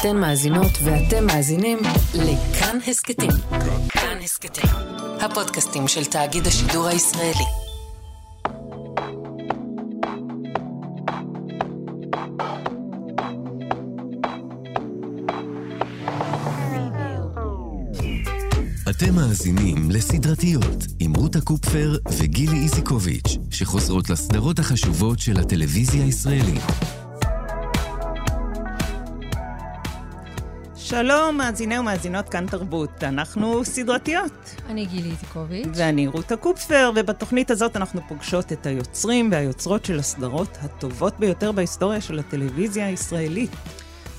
אתן מאזינות ואתם מאזינים לכאן הסכתים. כאן הסכתים, הפודקאסטים של תאגיד השידור הישראלי. אתם מאזינים לסדרתיות עם רותה קופפר וגילי איזיקוביץ', שחוזרות לסדרות החשובות של הטלוויזיה הישראלית. שלום, מאזיני ומאזינות כאן תרבות. אנחנו סדרתיות. אני גילי איזיקוביץ'. ואני רותה קופפר, ובתוכנית הזאת אנחנו פוגשות את היוצרים והיוצרות של הסדרות הטובות ביותר בהיסטוריה של הטלוויזיה הישראלית.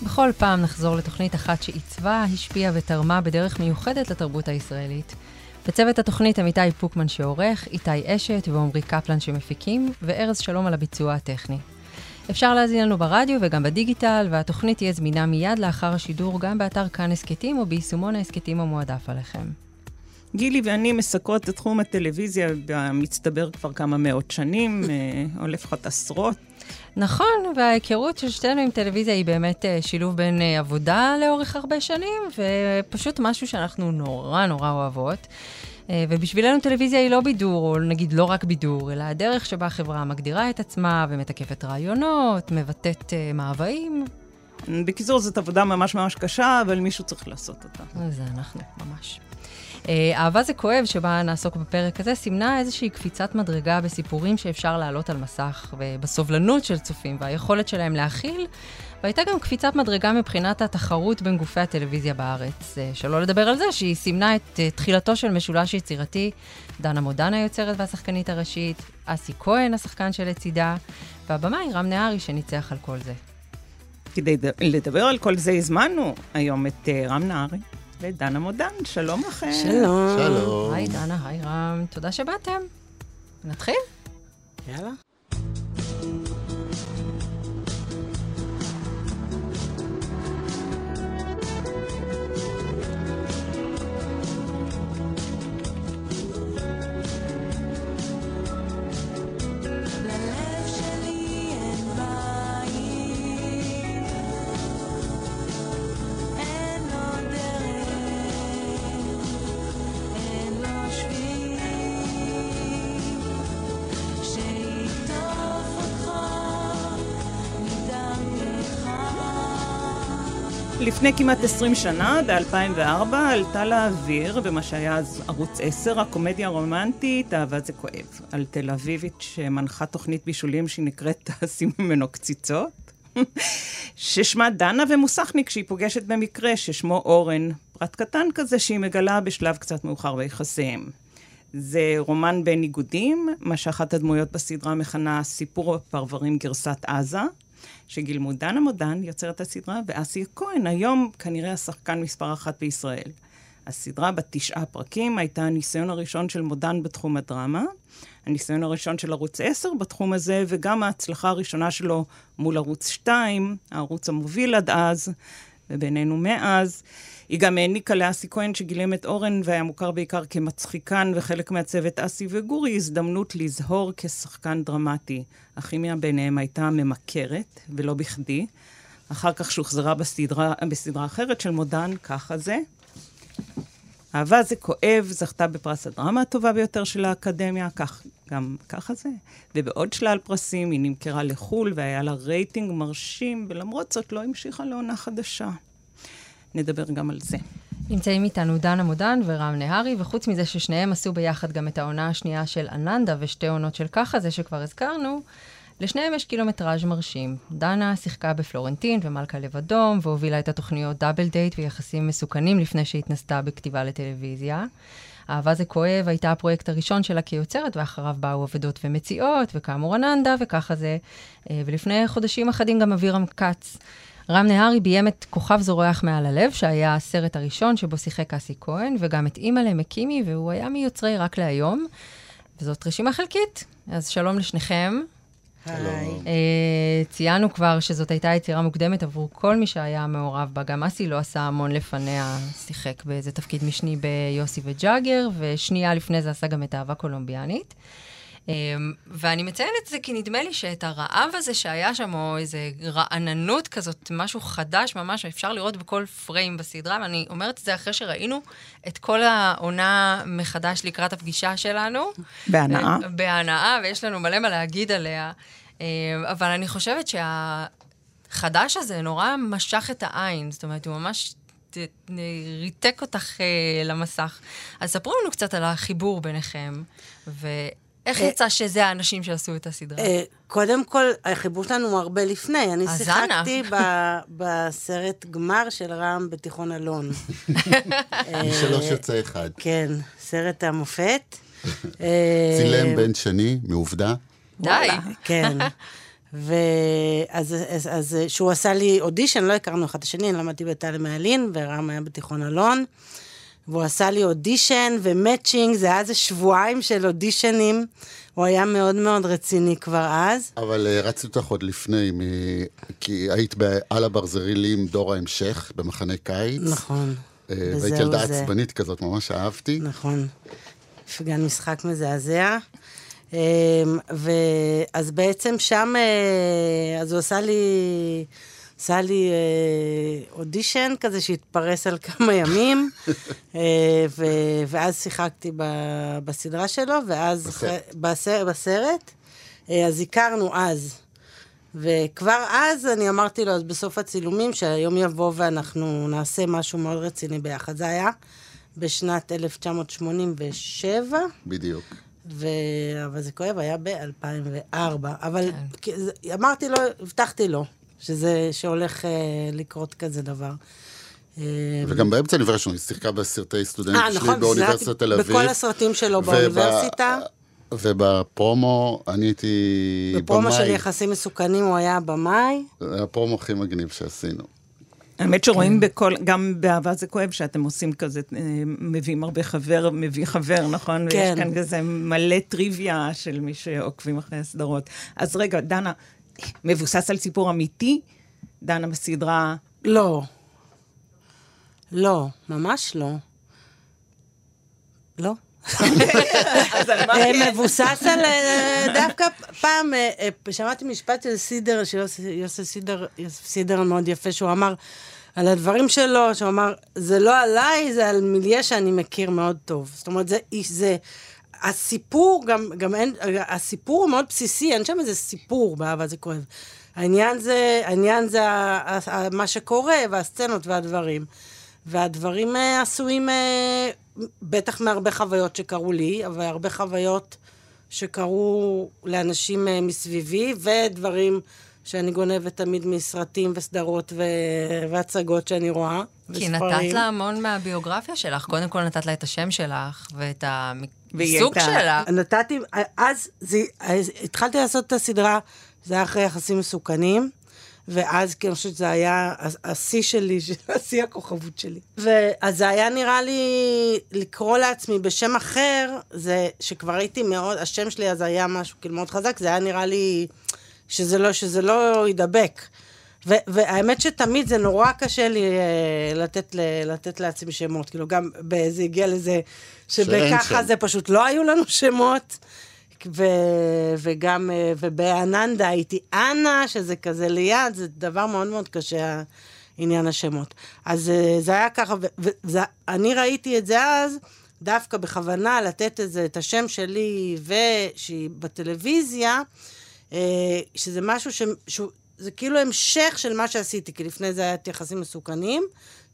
בכל פעם נחזור לתוכנית אחת שעיצבה, השפיעה ותרמה בדרך מיוחדת לתרבות הישראלית. בצוות התוכנית עמיתי פוקמן שעורך, איתי אשת ועמרי קפלן שמפיקים, וארז שלום על הביצוע הטכני. אפשר להזין לנו ברדיו וגם בדיגיטל, והתוכנית תהיה זמינה מיד לאחר השידור גם באתר כאן הסכתים או ביישומון ההסכתים המועדף עליכם. גילי ואני מסקרות את תחום הטלוויזיה במצטבר כבר כמה מאות שנים, אה, או לפחות עשרות. נכון, וההיכרות של שתינו עם טלוויזיה היא באמת אה, שילוב בין אה, עבודה לאורך הרבה שנים, ופשוט משהו שאנחנו נורא נורא אוהבות. אה, ובשבילנו טלוויזיה היא לא בידור, או נגיד לא רק בידור, אלא הדרך שבה החברה מגדירה את עצמה ומתקפת רעיונות, מבטאת מאוויים. בקיצור, זאת עבודה ממש ממש קשה, אבל מישהו צריך לעשות אותה. זה אנחנו, ממש. אה, אהבה זה כואב, שבה נעסוק בפרק הזה, סימנה איזושהי קפיצת מדרגה בסיפורים שאפשר להעלות על מסך, ובסובלנות של צופים והיכולת שלהם להכיל, והייתה גם קפיצת מדרגה מבחינת התחרות בין גופי הטלוויזיה בארץ. אה, שלא לדבר על זה שהיא סימנה את אה, תחילתו של משולש יצירתי, דנה מודן היוצרת והשחקנית הראשית, אסי כהן השחקן שלצידה, והבמאי רם נהרי שניצח על כל זה. כדי לדבר על כל זה הזמנו היום את רם נהרי. ודנה מודן, שלום לכם. שלום. שלום. היי דנה, היי רם, תודה שבאתם. נתחיל? יאללה. לפני כמעט 20 שנה, ב-2004, עלתה לאוויר, במה שהיה אז ערוץ 10, הקומדיה הרומנטית, אהבה זה כואב, על תל אביבית שמנחה תוכנית בישולים שהיא נקראת תעשי ממנו קציצות, ששמה דנה ומוסכניק שהיא פוגשת במקרה, ששמו אורן, פרט קטן כזה שהיא מגלה בשלב קצת מאוחר ביחסיהם. זה רומן בין ניגודים, מה שאחת הדמויות בסדרה מכנה סיפור הפרברים גרסת עזה. שגילמו דנה מודן, יוצרת הסדרה, ואסי כהן, היום כנראה השחקן מספר אחת בישראל. הסדרה בת תשעה פרקים הייתה הניסיון הראשון של מודן בתחום הדרמה, הניסיון הראשון של ערוץ 10 בתחום הזה, וגם ההצלחה הראשונה שלו מול ערוץ 2, הערוץ המוביל עד אז, ובינינו מאז. היא גם העניקה לאסי כהן, שגילם את אורן והיה מוכר בעיקר כמצחיקן וחלק מהצוות אסי וגורי, הזדמנות לזהור כשחקן דרמטי. הכימיה ביניהם הייתה ממכרת, ולא בכדי. אחר כך שוחזרה בסדרה, בסדרה אחרת של מודן, ככה זה. אהבה זה כואב, זכתה בפרס הדרמה הטובה ביותר של האקדמיה, כך, גם ככה זה. ובעוד שלל פרסים היא נמכרה לחו"ל והיה לה רייטינג מרשים, ולמרות זאת לא המשיכה לעונה חדשה. נדבר גם על זה. נמצאים איתנו דנה מודן ורם נהרי, וחוץ מזה ששניהם עשו ביחד גם את העונה השנייה של אננדה ושתי עונות של ככה זה שכבר הזכרנו, לשניהם יש קילומטראז' מרשים. דנה שיחקה בפלורנטין ומלכה לב אדום, והובילה את התוכניות דאבל דייט ויחסים מסוכנים לפני שהתנסתה בכתיבה לטלוויזיה. אהבה זה כואב הייתה הפרויקט הראשון שלה כיוצרת, ואחריו באו עבודות ומציאות, וכאמור אננדה, וככה זה. אה, ולפני חודשים אחדים גם אבירם כץ. רם נהרי ביים את כוכב זורח מעל הלב, שהיה הסרט הראשון שבו שיחק אסי כהן, וגם את אימא למקימי, והוא היה מיוצרי רק להיום. וזאת רשימה חלקית. אז שלום לשניכם. היי. Uh, ציינו כבר שזאת הייתה יצירה מוקדמת עבור כל מי שהיה מעורב בה. גם אסי לא עשה המון לפניה, שיחק באיזה תפקיד משני ביוסי וג'אגר, ושנייה לפני זה עשה גם את אהבה קולומביאנית. אמ, ואני מציינת את זה כי נדמה לי שאת הרעב הזה שהיה שם, או איזו רעננות כזאת, משהו חדש ממש, אפשר לראות בכל פריים בסדרה, ואני אומרת את זה אחרי שראינו את כל העונה מחדש לקראת הפגישה שלנו. בהנאה. בהנאה, ויש לנו מלא מה להגיד עליה. אמ, אבל אני חושבת שהחדש הזה נורא משך את העין, זאת אומרת, הוא ממש ריתק אותך אה, למסך. אז ספרו לנו קצת על החיבור ביניכם, ואיך אה, יצא שזה האנשים שעשו את הסדרה. אה, קודם כל, החיבור שלנו הוא הרבה לפני. אני שיחקתי בסרט גמר של רם בתיכון אלון. משלוש יוצא אחד. כן, סרט המופת. אה, צילם בן שני, מעובדה. די. כן. ואז אז, אז, שהוא עשה לי אודישן, לא הכרנו אחד את השני, אני למדתי בתל מעלין, ורם היה בתיכון אלון. והוא עשה לי אודישן ומאצ'ינג, זה היה איזה שבועיים של אודישנים. הוא היה מאוד מאוד רציני כבר אז. אבל אה, רצתי אותך עוד לפני, מ... כי היית על הברזרילים דור ההמשך, במחנה קיץ. נכון. אה, וזהו והייתי ילדה. עצבנית כזאת, ממש אהבתי. נכון. גן משחק מזעזע. אמ, ואז בעצם שם, אה, אז הוא עשה לי, עשה לי אה, אודישן כזה שהתפרס על כמה ימים, אה, ו- ואז שיחקתי ב- בסדרה שלו, ואז... בסרט. אחרי- בסרט. בסרט. אה, אז הכרנו אז. וכבר אז אני אמרתי לו, אז בסוף הצילומים, שהיום יבוא ואנחנו נעשה משהו מאוד רציני ביחד. זה היה בשנת 1987, בדיוק. ו... אבל זה כואב, היה ב-2004. אבל כן. אמרתי לו, הבטחתי לו, שזה, שהולך אה, לקרות כזה דבר. אה, וגם באמצע האוניברסיטה, היא שיחקה בסרטי סטודנט אה, שלי נכון, באוניברסיטת תל אביב. בכל הסרטים שלו וב- באוניברסיטה. ובפרומו, אני הייתי בפרומו של במאי. יחסים מסוכנים הוא היה במאי. זה הפרומו הכי מגניב שעשינו. האמת שרואים בכל, גם באהבה זה כואב, שאתם עושים כזה, אה, מביאים הרבה חבר, מביא חבר, נכון? כן. ויש כאן כזה מלא טריוויה של מי שעוקבים אחרי הסדרות. אז רגע, דנה, מבוסס על סיפור אמיתי? דנה בסדרה... לא. לא, ממש לא. לא. אה? מבוסס על... אה, דווקא פעם אה, שמעתי משפט של סידר, של יוסי סידר, יוסף סידר מאוד יפה, שהוא אמר על הדברים שלו, שהוא אמר, זה לא עליי, זה על מיליה שאני מכיר מאוד טוב. זאת אומרת, זה... זה הסיפור, גם, גם אין, הסיפור הוא מאוד בסיסי, אין שם איזה סיפור באהבה זה כואב. העניין זה, העניין זה ה, ה, ה, מה שקורה, והסצנות והדברים. והדברים אה, עשויים אה, בטח מהרבה חוויות שקרו לי, אבל הרבה חוויות שקרו לאנשים אה, מסביבי, ודברים שאני גונבת תמיד מסרטים וסדרות ו... והצגות שאני רואה. כי וספרים. נתת לה המון מהביוגרפיה שלך. קודם כל נתת לה את השם שלך, ואת והיא העיסוק הייתה- שלה. נתתי, אז, זה, אז התחלתי לעשות את הסדרה, זה היה אחרי יחסים מסוכנים, ואז כי אני חושבת שזה היה השיא שלי, השיא הכוכבות שלי. ואז זה היה נראה לי לקרוא לעצמי בשם אחר, זה שכבר הייתי מאוד, השם שלי אז היה משהו כאילו מאוד חזק, זה היה נראה לי שזה לא, שזה לא ידבק. ו- והאמת שתמיד זה נורא קשה לי אה, לתת, לתת לעצמי שמות, כאילו גם זה הגיע לזה שבככה. זה פשוט לא היו לנו שמות. ו- וגם, אה, ובאננדה הייתי אנה, שזה כזה ליד, זה דבר מאוד מאוד קשה, עניין השמות. אז אה, זה היה ככה, ואני ראיתי את זה אז, דווקא בכוונה לתת את זה, את השם שלי, ושהיא בטלוויזיה, אה, שזה משהו ש... שהוא, זה כאילו המשך של מה שעשיתי, כי לפני זה היה את יחסים מסוכנים,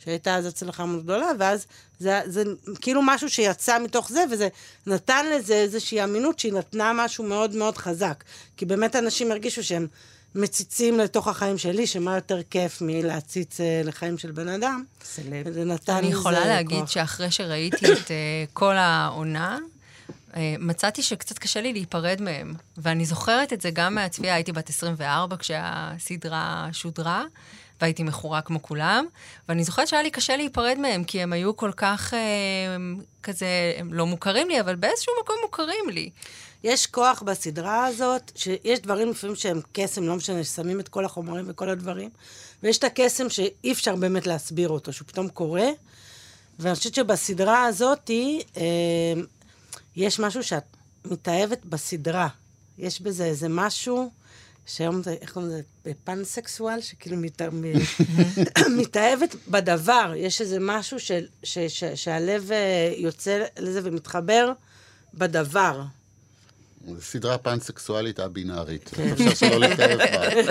שהייתה אז הצלחה מאוד גדולה, ואז זה, זה כאילו משהו שיצא מתוך זה, וזה נתן לזה איזושהי אמינות שהיא נתנה משהו מאוד מאוד חזק. כי באמת אנשים הרגישו שהם מציצים לתוך החיים שלי, שמה יותר כיף מלהציץ אה, לחיים של בן אדם. סלב. וזה נתן אני לזה יכולה להגיד כוח. שאחרי שראיתי את אה, כל העונה, אה, מצאתי שקצת קשה לי להיפרד מהם. ואני זוכרת את זה גם מהצפייה, הייתי בת 24 כשהסדרה שודרה, והייתי מכורה כמו כולם, ואני זוכרת שהיה לי קשה להיפרד מהם, כי הם היו כל כך אה, כזה, הם לא מוכרים לי, אבל באיזשהו מקום מוכרים לי. יש כוח בסדרה הזאת, שיש דברים לפעמים שהם קסם, לא משנה, ששמים את כל החומרים וכל הדברים, ויש את הקסם שאי אפשר באמת להסביר אותו, שהוא פתאום קורה, ואני חושבת שבסדרה הזאת אה, יש משהו שאת מתאהבת בסדרה. יש בזה איזה משהו, שהיום זה, איך קוראים לזה? פאנסקסואל, שכאילו מת, מ- מתאהבת בדבר. יש איזה משהו של, ש, ש, שהלב אה, יוצא לזה ומתחבר בדבר. סדרה פאנסקסואלית א-בינארית. כן. אפשר שלא להתאהב בה.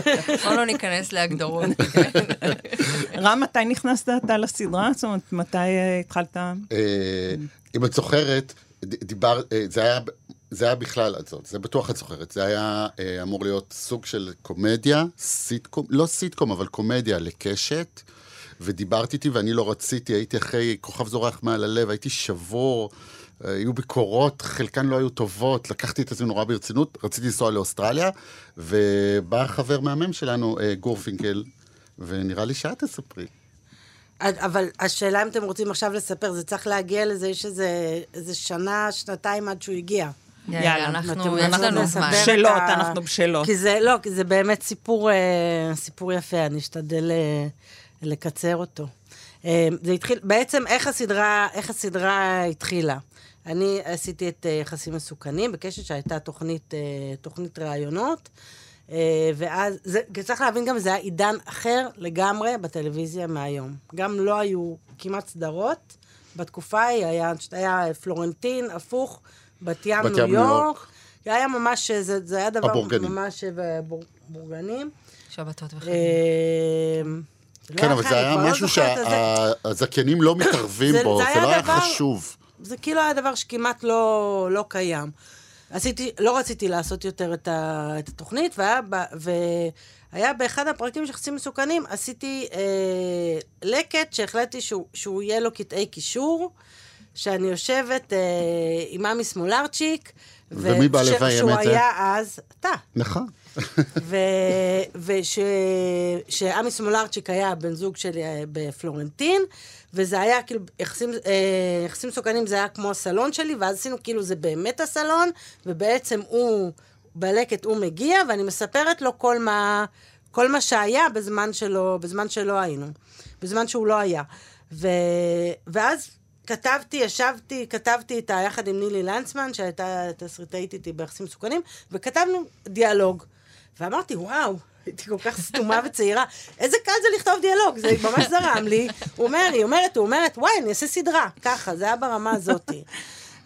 בוא לא ניכנס להגדרות. רם, מתי נכנסת אתה לסדרה? זאת אומרת, מתי אה, התחלת? אה, אם את זוכרת, ד- דיבר, אה, זה היה, זה היה בכלל, את זאת, זה בטוח את זוכרת, זה היה אה, אמור להיות סוג של קומדיה, סיטקום, לא סיטקום, אבל קומדיה לקשת, ודיברת איתי ואני לא רציתי, הייתי אחרי כוכב זורח מעל הלב, הייתי שבור. אה, היו ביקורות, חלקן לא היו טובות, לקחתי את עצמי נורא ברצינות, רציתי לנסוע לאוסטרליה, ובא חבר מהמם שלנו, אה, גורפינקל, ונראה לי שאת תספרי. אבל השאלה אם אתם רוצים עכשיו לספר, זה צריך להגיע לזה, יש איזה, איזה שנה, שנתיים עד שהוא הגיע. יאללה, אנחנו, יש לנו זמן. בשלות, אנחנו בשלות. כי זה, לא, כי זה באמת סיפור, אה, סיפור יפה, אני אשתדל אה, לקצר אותו. אה, זה התחיל, בעצם איך הסדרה, איך הסדרה התחילה. אני עשיתי את יחסים מסוכנים בקשת שהייתה תוכנית, תוכנית ראיונות, ואז, זה, צריך להבין גם, זה היה עידן אחר לגמרי בטלוויזיה מהיום. גם לא היו כמעט סדרות. בתקופה ההיא היה, היה פלורנטין, הפוך, בת ים, בת ים, ניו יורק. זה היה ממש, זה, זה היה דבר הבורגנים. ממש אה, בור- בורגנים. שבתות וחגים. אה, לא כן, אבל היה זה היה לא משהו שהזכיינים לא מתערבים זה- בו, זה לא היה דבר- חשוב. זה כאילו היה דבר שכמעט לא, לא קיים. עשיתי, לא רציתי לעשות יותר את, ה, את התוכנית, והיה, ב- והיה באחד הפרקים של יחסים מסוכנים, עשיתי אה, לקט שהחלטתי שהוא, שהוא יהיה לו קטעי קישור, שאני יושבת אה, עם עמי סמולרצ'יק, ומי בא לביים שהוא את זה? היה אז, אתה. נכון. ושעמי סמולרצ'יק היה בן זוג שלי אה, בפלורנטין, וזה היה כאילו, יחסים, אה, יחסים מסוכנים זה היה כמו הסלון שלי, ואז עשינו כאילו זה באמת הסלון, ובעצם הוא, בלקט הוא מגיע, ואני מספרת לו כל מה, כל מה שהיה בזמן שלו, בזמן שלא היינו, בזמן שהוא לא היה. ו, ואז כתבתי, ישבתי, כתבתי איתה יחד עם נילי לנצמן, שהייתה תסריטאית איתי ביחסים מסוכנים, וכתבנו דיאלוג. ואמרתי, וואו, הייתי כל כך סתומה וצעירה, איזה קל זה לכתוב דיאלוג, זה ממש זרם לי. הוא אומר, היא אומרת, הוא אומרת, וואי, אני אעשה סדרה, ככה, זה היה ברמה הזאתי.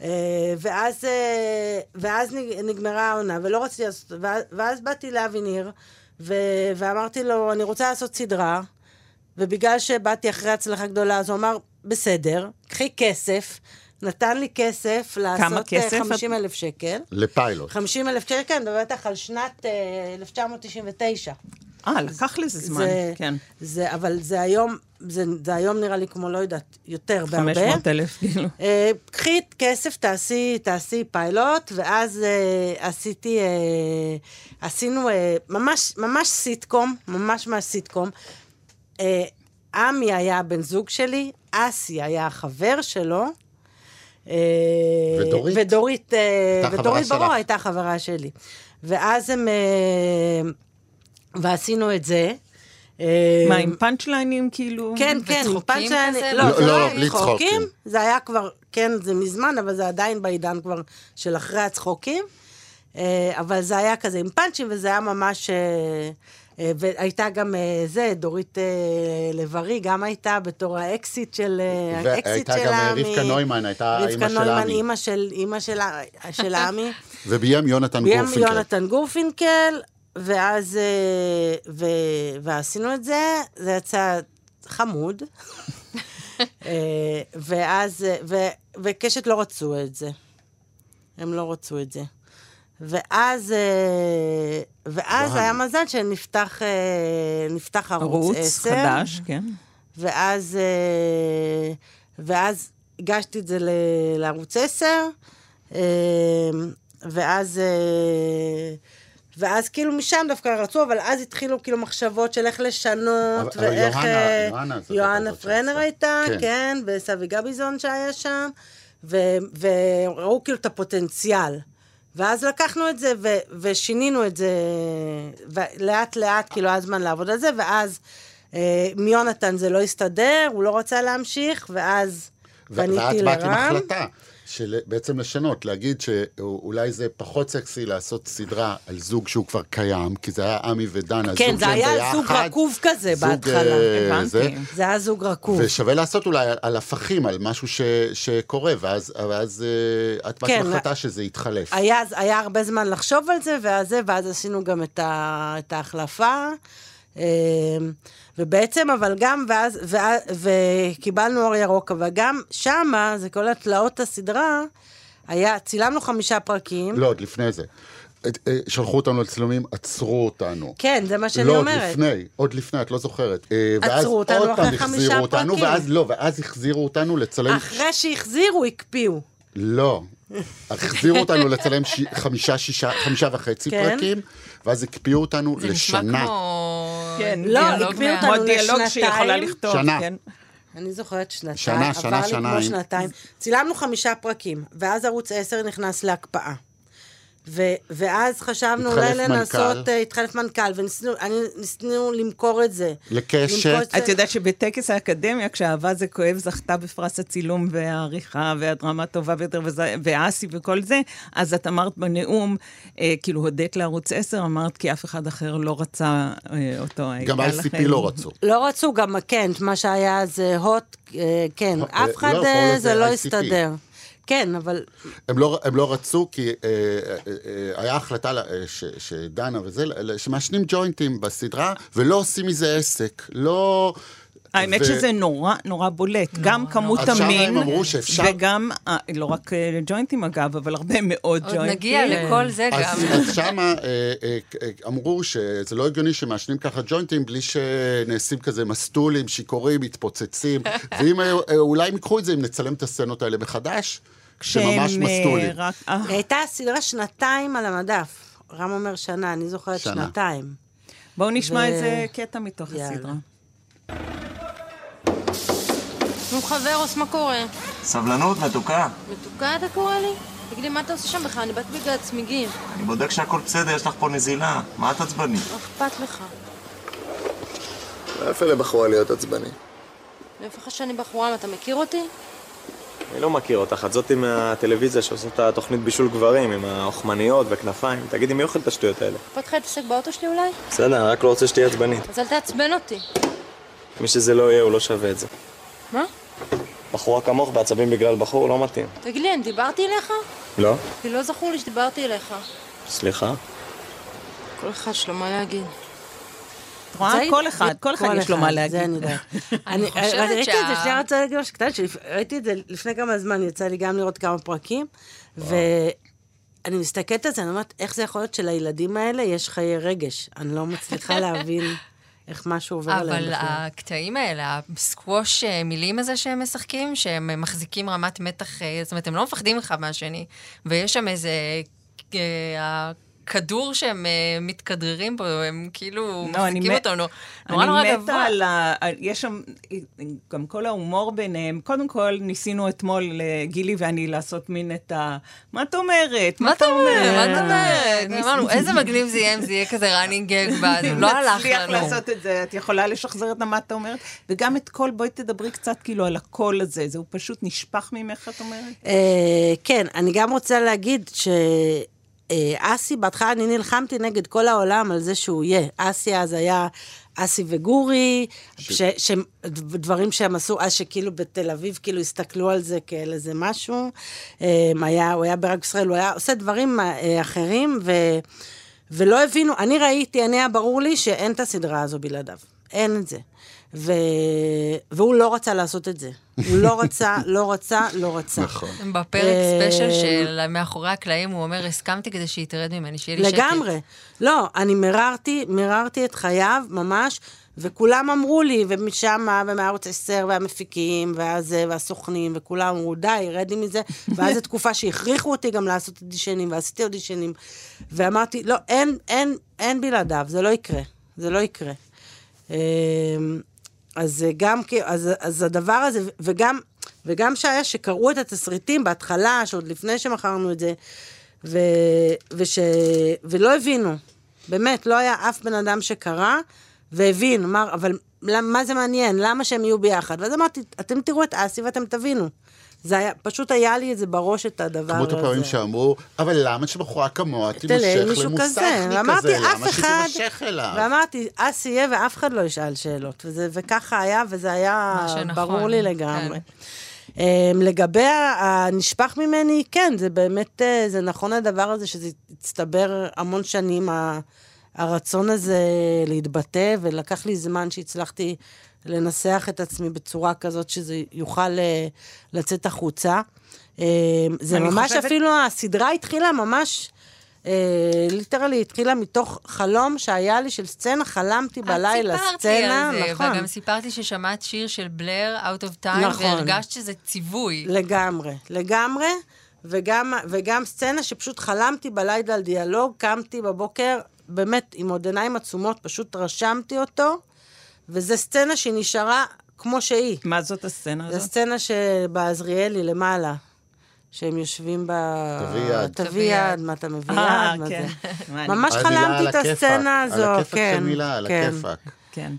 אה, ואז, אה, ואז נג- נגמרה העונה, ולא רציתי לעשות, ואז, ואז באתי לאבי ניר, ואמרתי לו, אני רוצה לעשות סדרה, ובגלל שבאתי אחרי הצלחה גדולה, אז הוא אמר, בסדר, קחי כסף, נתן לי כסף לעשות כסף? 50 אלף שקל. לפיילוט. 50 אלף שקל, אני מדברת איתך על שנת אה, 1999. אה, לקח לזה זמן, זה, כן. זה, אבל זה היום, זה, זה היום נראה לי כמו, לא יודעת, יותר בהרבה. 500 אלף, כאילו. אה, קחי כסף, תעשי, תעשי פיילוט, ואז אה, עשיתי, אה, עשינו אה, ממש, ממש סיטקום, ממש ממש סיטקום. אה, עמי היה הבן זוג שלי, אסי היה החבר שלו. אה, ודורית? ודורית, אה, ודורית ברור. הייתה חברה שלי. ואז הם... ועשינו את זה. מה, עם פאנצ'ליינים, כאילו? כן, כן, עם. כזה? לא, לא, זה לא, לא לא, היה בלי צחוקים. זה היה כבר, כן, זה מזמן, אבל זה עדיין בעידן כבר של אחרי הצחוקים. אבל זה היה כזה עם פאנצ'ים, וזה היה ממש... אה, והייתה גם אה, זה, דורית אה, לב-ארי, גם הייתה בתור האקסית של האקסית והייתה של גם. רבקה נוימן, הייתה רבקה אימא של נוימן, עמי. אימא של, אימא של, של עמי. וביים יונתן ביים גורפינקל. יונתן גורפינקל, ואז, ו, ועשינו את זה, זה יצא חמוד. ואז, ו, וקשת לא רצו את זה. הם לא רצו את זה. ואז, אה, ואז וואו. היה מזל שנפתח אה, נפתח ערוץ ערוץ 10. חדש, כן. ואז, אה, ואז הגשתי את זה ל- לערוץ 10, אה, ואז, ואז כאילו משם דווקא רצו, אבל אז התחילו כאילו מחשבות של איך לשנות, אבל- אבל ואיך... יוהנה- אה, יוהנה יוהנה זאת פרנר. הייתה, כן. כן, וסבי גביזון שהיה שם, ו- וראו כאילו את הפוטנציאל. ואז לקחנו את זה ו- ושינינו את זה, ולאט לאט כאילו היה זמן לעבוד על זה, ואז אה, עם יונתן זה לא הסתדר, הוא לא רצה להמשיך, ואז פניתי ואת באת עם לרם. החלטה. של בעצם לשנות, להגיד שאולי זה פחות סקסי לעשות סדרה על זוג שהוא כבר קיים, כי זה היה עמי ודנה, כן, זוג זה שהם היה זוג ביחד, רקוב כזה זוג, בהתחלה. אה, הבנתי. זה. זה היה זוג רקוב. ושווה לעשות אולי על- על הפכים, על משהו ש, שקורה, ואז, ואז אה, את כן, להחלטה שזה יתחלף. היה, היה הרבה זמן לחשוב על זה, ואז, זה, ואז עשינו גם את, ה, את ההחלפה. אה, ובעצם, אבל גם, ואז, ואז, וקיבלנו אור ירוק, אבל גם שמה, זה כל התלאות הסדרה, היה, צילמנו חמישה פרקים. לא, עוד לפני זה. אה, שלחו אותנו לצילומים, עצרו אותנו. כן, זה מה שאני לא, אומרת. עוד לפני, עוד לפני, את לא זוכרת. אה, ואז עצרו אותנו עוד אחרי חמישה אותנו, פרקים. ואז לא, ואז החזירו אותנו לצלם... אחרי שהחזירו, הקפיאו. לא. החזירו אותנו לצלם ש... חמישה, שישה, חמישה וחצי כן. פרקים, ואז הקפיאו אותנו זה נשמע לשנה. כמו... כן, לא, הקפיאו אותנו כמו דיאלוג שהיא יכולה לשנתיים. לכתוב. שנה. כן. אני זוכרת שנתיים. שנה, שנה, עבר לי שנה, כמו שנתיים. צילמנו חמישה פרקים, ואז ערוץ 10 נכנס להקפאה. ו- ואז חשבנו אולי לנסות, מנכ"ל. אה, התחלף מנכ"ל, וניסינו למכור את זה. לקשת. את זה- יודעת שבטקס האקדמיה, כשאהבה זה כואב זכתה בפרס הצילום והעריכה והדרמה הטובה ביותר, וזה- ואסי וכל זה, אז את אמרת בנאום, אה, כאילו הודית לערוץ 10, אמרת כי אף אחד אחר לא רצה אה, אותו. גם היה ICP לכם- לא רצו. לא רצו גם, כן, מה שהיה זה הוט, אה, כן, אה, אף אחד לא, אה, קראו לזה זה לא ICP. הסתדר. כן, אבל הם לא, הם לא רצו, כי אה, אה, אה, היה החלטה ל- אה, ש, שדנה וזה, שמעשנים ג'וינטים בסדרה, ולא עושים מזה עסק. לא... האמת ו- שזה נורא נורא בולט, גם כמות אז שמה המין, שאפשר- וגם, אה, לא רק אה, ג'וינטים אגב, אבל הרבה מאוד עוד ג'וינטים. נגיע לכל זה גם. אז, אז שמה אמרו שזה לא הגיוני שמעשנים ככה ג'וינטים בלי שנעשים כזה מסטולים, שיכורים, מתפוצצים, ואם אולי הם ייקחו את זה אם נצלם את הסצנות האלה מחדש, כשממש אה, מסטולים. רק- אה, הייתה סדרה שנתיים על המדף. רם אומר שנה, אני זוכרת שנה. שנתיים. בואו נשמע ו- איזה קטע מתוך יאללה. הסדרה. נו חברוס, מה קורה? סבלנות, מתוקה. מתוקה אתה קורא לי? תגיד לי, מה אתה עושה שם בכלל? אני בת בגלל צמיגים. אני בודק שהכל בסדר, יש לך פה נזילה. מה את עצבני? מה אכפת לך? לא יפה לבחורה להיות עצבני. לך שאני בחורה? אתה מכיר אותי? אני לא מכיר אותך, את זאתי מהטלוויזיה שעושה את התוכנית בישול גברים, עם האוכמניות וכנפיים. תגידי, מי אוכל את השטויות האלה? אכפת לך להתעסק באוטו שלי אולי? בסדר, רק לא רוצה שתהיה עצבנית. אז אל תעצבן אותי. מי שזה לא יהיה, הוא לא שווה את זה. מה? בחורה כמוך בעצבים בגלל בחור, לא מתאים. תגיד לי, אני דיברתי אליך? לא? כי לא זכור לי שדיברתי אליך. סליחה? כל אחד יש לו מה להגיד. את רואה? זה- כל אחד, כל אחד יש לו מה זה להגיד. אני יודעת. אני חושבת אבל ראיתי את זה, שה- שנייה רוצה להגיד משהו קטן, ראיתי את זה לפני כמה זמן, יצא לי גם לראות כמה פרקים, ואני מסתכלת על זה, אני אומרת, איך זה יכול להיות שלילדים האלה יש חיי רגש? אני לא מצליחה להבין איך משהו עובר עליהם אבל בכלל. הקטעים האלה, הסקווש אה, מילים הזה שהם משחקים, שהם אה, מחזיקים רמת מתח, אה, זאת אומרת, הם לא מפחדים אחד מהשני, ויש שם איזה... הכדור שהם אה, מתכדררים בו, הם כאילו לא, מחזיקים מת- אותו נו- נורא נורא אני מתה גבוה. על ה... יש שם גם כל ההומור ביניהם. קודם כל, ניסינו אתמול, אה, גילי ואני, לעשות מין את ה... מה את אומרת? מה אתה אומר? מה אה, אומרת? אמרנו, איזה מגניב זה יהיה אם זה יהיה כזה running gag, ואז לא הלך נצליח לנו. לעשות את זה, את יכולה לשחזר את מה את אומרת? וגם את קול, בואי תדברי קצת כאילו על הקול הזה, זה הוא פשוט נשפך ממך, את אומרת? אה, כן, אני גם רוצה להגיד ש... אה, אסי, בהתחלה אני נלחמתי נגד כל העולם על זה שהוא יהיה. אסי אז היה אסי וגורי, ש... ש... דברים שהם עשו, אז שכאילו בתל אביב, כאילו הסתכלו על זה כאל איזה משהו. אה, היה, הוא היה ברק ישראל, הוא היה עושה דברים אה, אחרים, ו... ולא הבינו, אני ראיתי, אני היה ברור לי שאין את הסדרה הזו בלעדיו. אין את זה. ו... והוא לא רצה לעשות את זה. הוא לא רצה, לא רצה, לא רצה. נכון. בפרק אה, ספיישל של מאחורי הקלעים, הוא אומר, הסכמתי כדי שיתרד ממני, שיהיה לי שקט. לגמרי. לא, אני מררתי, מררתי את חייו, ממש, וכולם אמרו לי, ומשם, ומערוץ 10, והמפיקים, והזה, והסוכנים, וכולם אמרו, די, רד לי מזה. ואז זו תקופה שהכריחו אותי גם לעשות אודישנים, ועשיתי אודישנים. ואמרתי, לא, אין, אין, אין בלעדיו, זה לא יקרה. זה לא יקרה. אז זה גם, אז, אז הדבר הזה, וגם, וגם שהיה שקראו את התסריטים בהתחלה, שעוד לפני שמכרנו את זה, ו, וש, ולא הבינו, באמת, לא היה אף בן אדם שקרא והבין, אמר, אבל מה זה מעניין? למה שהם יהיו ביחד? ואז אמרתי, אתם תראו את אסי ואתם תבינו. זה היה, פשוט היה לי את זה בראש, את הדבר הזה. כמות הפעמים שאמרו, אבל למה שבחורה כמוה תימשך למוסכניק כזה. ואמרתי, אף אחד... שתימשך אליו? ואמרתי, אס יהיה ואף אחד לא ישאל שאלות. וזה, וככה היה, וזה היה ברור לי כן. לגמרי. Um, לגבי הנשפך ממני, כן, זה באמת, אה, זה נכון הדבר הזה שזה הצטבר המון שנים, הרצון הזה להתבטא, ולקח לי זמן שהצלחתי לנסח את עצמי בצורה כזאת שזה יוכל אה, לצאת החוצה. אה, זה ממש חושבת- אפילו, הסדרה התחילה ממש... ליטרלי התחילה מתוך חלום שהיה לי של סצנה, חלמתי בלילה את סיפרת סצנה, לי על זה, נכון. וגם סיפרתי ששמעת שיר של בלר, Out of Time, נכון. והרגשת שזה ציווי. לגמרי, לגמרי, וגם, וגם סצנה שפשוט חלמתי בלילה על דיאלוג, קמתי בבוקר, באמת, עם עוד עיניים עצומות, פשוט רשמתי אותו, וזו סצנה שהיא נשארה כמו שהיא. מה זאת הסצנה זו הזאת? סצנה שבעזריאלי למעלה, שהם יושבים ב... תביא יד. תביא יד. מה אתה מביא אה, יד, מה כן. ממש על חלמתי על את הכיפאק, הסצנה על הזו, הכיפאק כן. של מילה, על כן. הכיפאק. כן.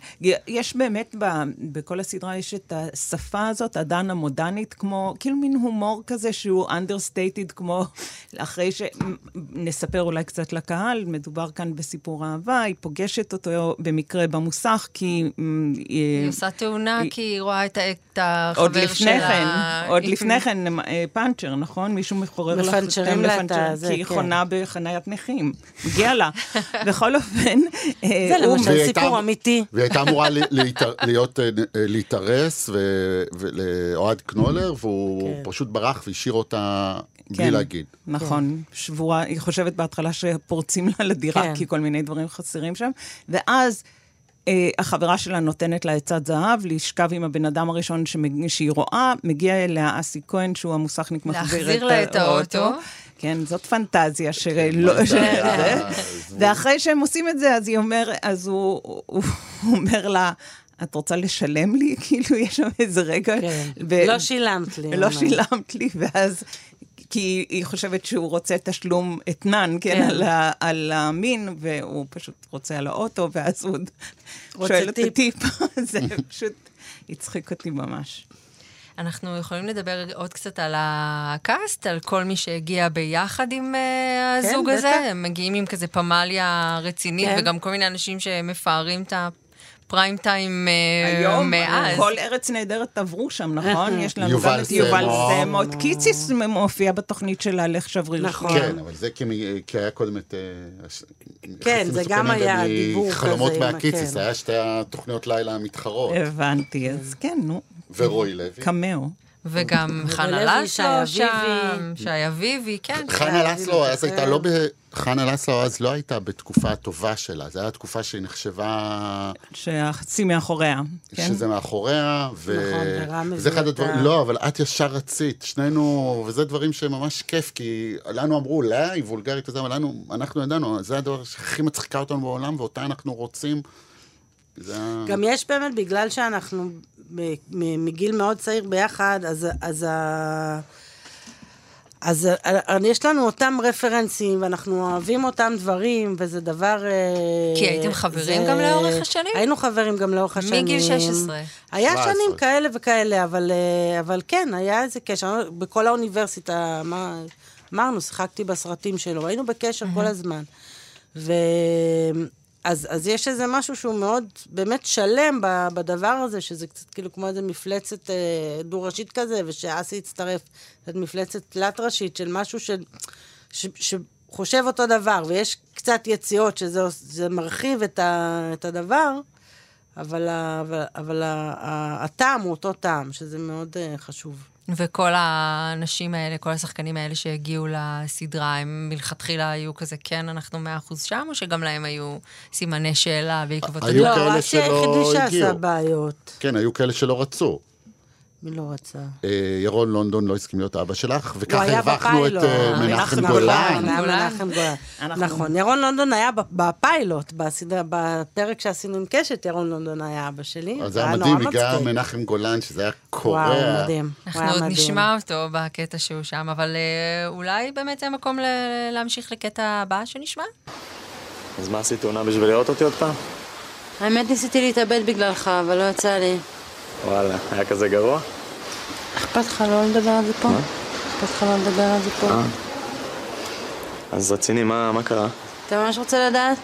יש באמת ב, בכל הסדרה, יש את השפה הזאת, הדן המודנית, כמו, כאילו מין הומור כזה שהוא understated, כמו, אחרי שנספר אולי קצת לקהל, מדובר כאן בסיפור אהבה, היא פוגשת אותו במקרה במוסך, כי... היא עושה תאונה כי היא רואה את את החבר עוד לפני שלה. כן, עוד היא- לפני כן, אה, פאנצ'ר, נכון? מישהו מחורר לך... מפנצ'רים לה את לפנצ'ר, הזה, כי היא כן. חונה בחניית נכים. מגיע לה. בכל אופן, אה, זה למשל סיפור אמיתי. והיא הייתה אמורה להיות, אה, אה, להתארס ולאוהד קנולר, והוא כן. פשוט ברח והשאיר אותה בלי כן. להגיד. נכון, שבורה, היא חושבת בהתחלה שפורצים לה לדירה, כן. כי כל מיני דברים חסרים שם, ואז אה, החברה שלה נותנת לה עצת זהב, לשכב עם הבן אדם הראשון שמג... שהיא רואה, מגיע אליה אסי כהן, שהוא המוסכניק מחזיר להחזיר לה את האוטו. כן, זאת פנטזיה שלא... ש... זה. ואחרי שהם עושים את זה, אז היא אומר, אז הוא, אומר לה, את רוצה לשלם לי? כאילו, יש שם איזה רגע... כן. ב- לא שילמת לי. לא. שילמת לי, ואז... כי היא חושבת שהוא רוצה תשלום אתנן, כן, כן. על, ה, על המין, והוא פשוט רוצה על האוטו, ואז הוא עוד רוצה שואל את טיפ. הטיפ. זה פשוט הצחיק אותי ממש. אנחנו יכולים לדבר עוד קצת על הקאסט, על כל מי שהגיע ביחד עם אה, כן, הזוג הזה. בטח. הם מגיעים עם כזה פמליה רצינית, כן. וגם כל מיני אנשים שמפארים את הפריים טיים אה, היום, מאז. כל ארץ נהדרת עברו שם, נכון? יש לנו גם את יובל סמו. סמו, את קיציס מופיע בתוכנית של הלך שבריר. נכון. כן, אבל זה כי היה קודם את... אה, כן, יחסים זה גם היה דיבור חלומות כזה ה- מהקיציס, כן. היה שתי התוכניות לילה המתחרות. הבנתי, אז כן, נו, ורועי לוי. קמאו. וגם חנה לסלו. שם, שי אביבי, כן. חנה לסלו אז הייתה לא ב... חנה לסלו אז לא הייתה בתקופה הטובה שלה, זו הייתה תקופה שהיא נחשבה שהחצי מאחוריה, כן? שזה מאחוריה, ו... נכון, ורם אחד הביא את הדברים, לא, אבל את ישר רצית, שנינו, וזה דברים שממש כיף, כי לנו אמרו, לא, היא וולגרית וזה, אבל לנו, אנחנו ידענו, זה הדבר שהכי מצחיקה אותנו בעולם, ואותה אנחנו רוצים. זה. גם יש באמת, בגלל שאנחנו מ- מ- מגיל מאוד צעיר ביחד, אז, אז, ה- אז ה- יש לנו אותם רפרנסים, ואנחנו אוהבים אותם דברים, וזה דבר... אה, כי הייתם חברים גם לאורך השנים? היינו חברים גם לאורך השנים. מגיל 16. היה 17. שנים כאלה וכאלה, אבל, אה, אבל כן, היה איזה קשר. בכל האוניברסיטה, מה, אמרנו, שיחקתי בסרטים שלו, היינו בקשר כל הזמן. ו... אז, אז יש איזה משהו שהוא מאוד באמת שלם ב- בדבר הזה, שזה קצת כאילו כמו איזה מפלצת אה, דו-ראשית כזה, ושאסי יצטרף, זאת מפלצת תלת-ראשית של משהו של, ש, שחושב אותו דבר, ויש קצת יציאות שזה זה מרחיב את, ה, את הדבר, אבל, אבל, אבל הטעם הוא אותו טעם, שזה מאוד אה, חשוב. וכל האנשים האלה, כל השחקנים האלה שהגיעו לסדרה, הם מלכתחילה היו כזה, כן, אנחנו מאה אחוז שם, או שגם להם היו סימני שאלה בעקבות היו? כאלה לא, אסי היחידי שלא שעשה הגיעו. בעיות. כן, היו כאלה שלא רצו. מי לא רצה? אה, ירון לונדון לא הסכים להיות אבא שלך, וככה היה הרווחנו את. אה, מנחם גולן. נכון. מנחם גולן. נכון, ירון לונדון היה ב- בפיילוט, בפרק שעשינו עם קשת, ירון לונדון היה אבא שלי. אז זה היה מדהים, הגיע מצחיק. מנחם גולן, שזה היה וואו, קורע. מדהים. הוא אנחנו עוד מדהים. נשמע אותו בקטע שהוא שם, אבל אה, אולי באמת זה המקום להמשיך לקטע הבא שנשמע? אז מה עשית תאונה בשביל לראות אותי עוד פעם? האמת ניסיתי להתאבד בגללך, אבל לא יצא לי. וואלה, היה כזה גרוע? אכפת לך לא לדבר על זה פה? אכפת לך לא לדבר על זה פה? אה. אז רציני, מה, מה קרה? אתה ממש רוצה לדעת?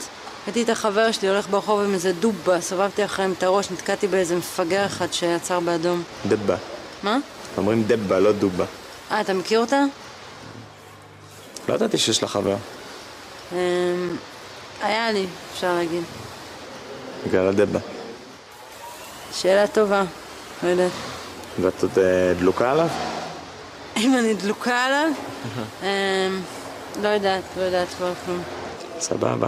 ראיתי את החבר שלי הולך ברחוב עם איזה דובה, סובבתי אחריהם את הראש, נתקעתי באיזה מפגר אחד שעצר באדום. דבה. מה? אומרים דבה, לא דובה. אה, אתה מכיר אותה? לא ידעתי שיש לך חבר. אמ, היה לי, אפשר להגיד. בגלל הדבה. שאלה טובה, לא יודעת. ואת עוד אה, דלוקה עליו? אם אני דלוקה עליו? אמ, לא יודעת, לא יודעת כבר כלום. סבבה.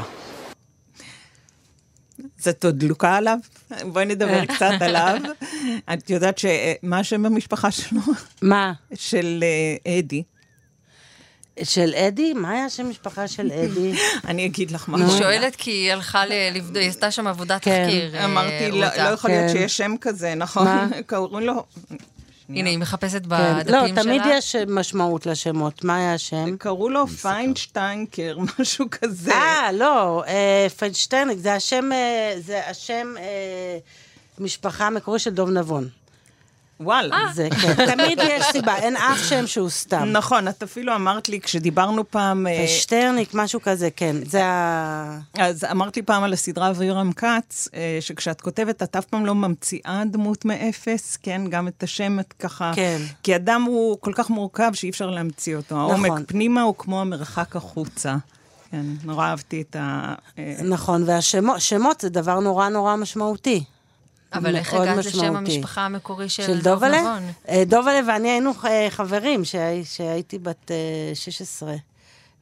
אז את עוד דלוקה עליו? בואי נדבר קצת עליו. את יודעת ש... מה השם במשפחה שלו? מה? של אה, אדי. של אדי? מה היה שם משפחה של אדי? אני אגיד לך מה. היה. שואלת כי היא הלכה לבדוק, היא עשתה שם עבודת כן. תחקיר. אה, אמרתי, לא. לא יכול להיות כן. שיש שם כזה, נכון? קוראים לו... הנה, היא מחפשת כן. בדפים לא, שלה. תמיד יש משמעות לשמות. מה היה השם? קראו לו פיינשטיינקר, משהו כזה. אה, לא, אה, פיינשטרניק, זה השם, אה, זה השם אה, משפחה המקורי של דוב נבון. וואלה. זה, כן. תמיד יש סיבה, אין אף שם שהוא סתם. נכון, את אפילו אמרת לי, כשדיברנו פעם... אה, שטרניק, משהו כזה, כן. זה ה... אז אמרת לי פעם על הסדרה אבירם כץ, אה, שכשאת כותבת, את אף פעם לא ממציאה דמות מאפס, כן? גם את השם את ככה... כן. כי אדם הוא כל כך מורכב שאי אפשר להמציא אותו. העומק פנימה הוא כמו המרחק החוצה. כן, נורא אהבתי את ה... אה, נכון, והשמות שמות זה דבר נורא נורא משמעותי. אבל איך הגעת לשם. המשפחה המקורי של, של דוב דובלה? נבון? אה, דובלה ואני היינו אה, חברים שהי- שהייתי בת אה, 16.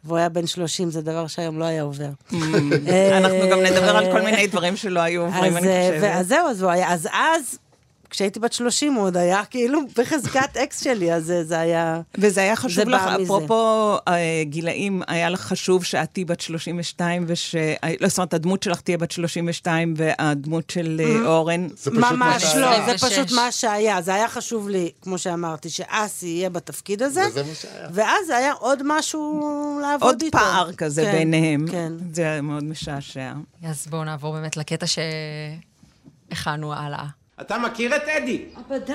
והוא היה בן 30, זה דבר שהיום לא היה עובר. אה, אנחנו גם נדבר על כל מיני דברים שלא היו עוברים, אז, אני אה, חושבת. אז זהו, אז הוא היה, אז אז, כשהייתי בת 30, הוא עוד היה כאילו בחזקת אקס שלי, אז זה- זה היה... וזה היה חשוב זה לך. אפרופו אה, גילאים, היה לך חשוב שאת תהיי בת 32, וש... אה, לא, זאת אומרת, הדמות שלך תהיה בת 32, והדמות של אה, אורן... זה פשוט מה ממש שהיה. לא, זה 26. פשוט מה שהיה. זה היה חשוב לי, כמו שאמרתי, שאסי יהיה בתפקיד הזה. וזה מה שהיה. ואז היה עוד משהו לעבוד עוד איתו. פער כזה כן, ביניהם. כן. זה היה מאוד משעשע. אז בואו נעבור באמת לקטע שהכנו הלאה. אתה מכיר את אדי? די!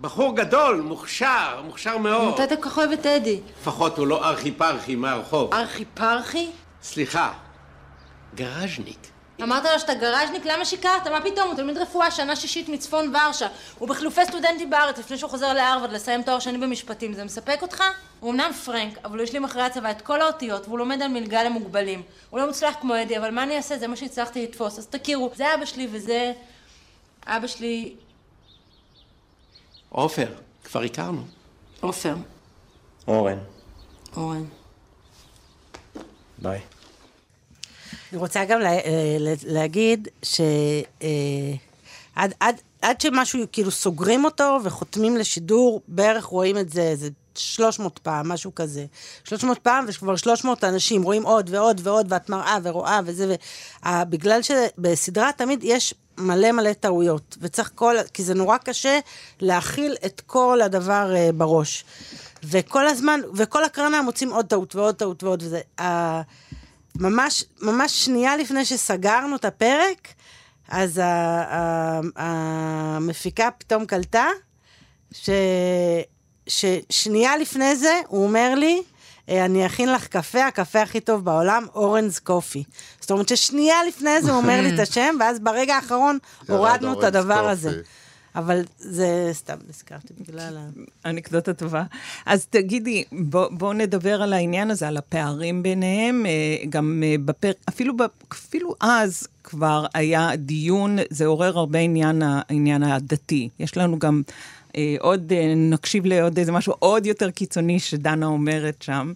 בחור גדול, מוכשר, מוכשר מאוד. מתי אתה כל כך אוהב את אדי? לפחות הוא לא ארכי פרחי מהרחוב. ארכי פרחי? סליחה, גראז'ניק. אמרת לו שאתה גראז'ניק? למה שיקרת? מה פתאום? הוא תלמיד רפואה, שנה שישית מצפון ורשה. הוא בחילופי סטודנטים בארץ, לפני שהוא חוזר להרווארד לסיים תואר שני במשפטים. זה מספק אותך? הוא אמנם פרנק, אבל הוא השלים אחרי הצבא את כל האותיות, והוא לומד על מלגה למוגבלים. הוא לא מוצלח כמו אדי, אבל מה אני אעשה? זה מה שהצלחתי לתפוס. אז תכירו, זה אבא שלי וזה... אבא שלי... עופר, כבר הכרנו. עופר. אורן. אורן. ביי. אני רוצה גם לה, אה, לה- להגיד ש... אה, עד, עד, עד שמשהו, כאילו סוגרים אותו וחותמים לשידור, בערך רואים את זה איזה 300 פעם, משהו כזה. 300 פעם, וכבר 300 אנשים רואים עוד ועוד ועוד, ואת מראה ורואה וזה, ובגלל שבסדרה תמיד יש מלא מלא טעויות, וצריך כל, כי זה נורא קשה להכיל את כל הדבר אה, בראש. וכל הזמן, וכל הקרנה מוצאים עוד טעות ועוד טעות ועוד, וזה... ה- ממש, ממש שנייה לפני שסגרנו את הפרק, אז המפיקה פתאום קלטה, ש, ששנייה לפני זה הוא אומר לי, "אה, אני אכין לך קפה, הקפה הכי טוב בעולם, אורנס קופי. זאת אומרת ששנייה לפני זה הוא אומר לי את השם, ואז ברגע האחרון הורדנו את הדבר. הזה. אבל זה סתם נזכרתי בגלל ה... אנקדוטה טובה. אז תגידי, בואו בוא נדבר על העניין הזה, על הפערים ביניהם. אה, גם אה, בפרק, אפילו, אפילו אז כבר היה דיון, זה עורר הרבה עניין, העניין הדתי. יש לנו גם אה, עוד, נקשיב לעוד איזה משהו עוד יותר קיצוני שדנה אומרת שם.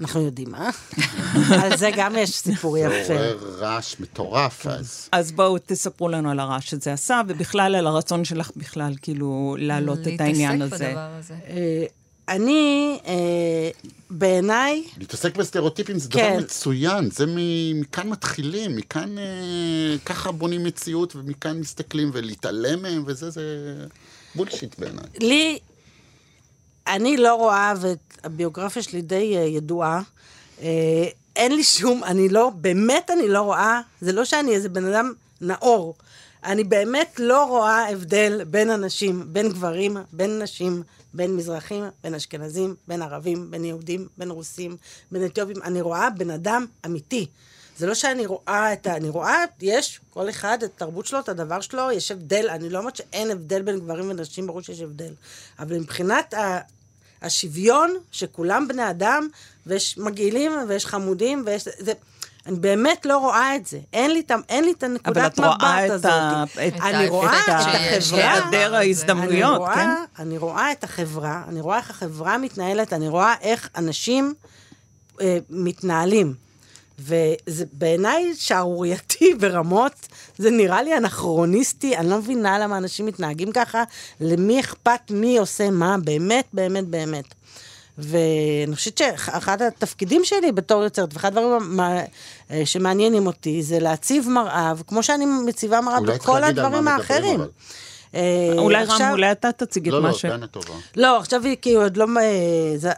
אנחנו יודעים, אה? על זה גם יש סיפור זה יפה. עורר רעש מטורף אז. אז בואו תספרו לנו על הרעש שזה עשה, ובכלל על הרצון שלך בכלל, כאילו, להעלות את העניין להתעסק הזה. בדבר הזה. אה, אני, אה, בעיניי, להתעסק בסטריאוטיפים זה כן. דבר מצוין, זה מכאן מתחילים, מכאן אה, ככה בונים מציאות ומכאן מסתכלים ולהתעלם מהם וזה, זה בולשיט בעיניי. לי, אני לא רואה, והביוגרפיה שלי די אה, ידועה, אה, אין לי שום, אני לא, באמת אני לא רואה, זה לא שאני איזה בן אדם נאור. אני באמת לא רואה הבדל בין אנשים, בין גברים, בין נשים, בין מזרחים, בין אשכנזים, בין ערבים, בין יהודים, בין רוסים, בין אתיופים. אני רואה בן אדם אמיתי. זה לא שאני רואה את ה... אני רואה, יש, כל אחד, את התרבות שלו, את הדבר שלו, יש הבדל. אני לא אומרת שאין הבדל בין גברים ונשים, ברור שיש הבדל. אבל מבחינת. השוויון, שכולם בני אדם, ויש מגעילים, ויש חמודים, ויש... זה, אני באמת לא רואה את זה. אין לי, את אין לי את אבל הנקודת את רואה מבט את הזאת. ה- את אני רואה את את החברה. היעדר ההזדמנויות, אני רואה, כן? אני רואה את החברה, אני רואה איך החברה מתנהלת, אני רואה איך אנשים אה, מתנהלים. וזה בעיניי שערורייתי ברמות, זה נראה לי אנכרוניסטי, אני לא מבינה למה אנשים מתנהגים ככה, למי אכפת מי עושה מה, באמת, באמת, באמת. ואני חושבת שאחד התפקידים שלי בתור יוצרת, ואחד הדברים אה, שמעניינים אותי, זה להציב מראה, וכמו שאני מציבה מראה בכל הדברים האחרים. אבל. אה, אולי רם, עכשיו- אולי אתה תציג את לא, מה לא, ש... דנה טובה. לא, עכשיו היא כאילו עוד לא...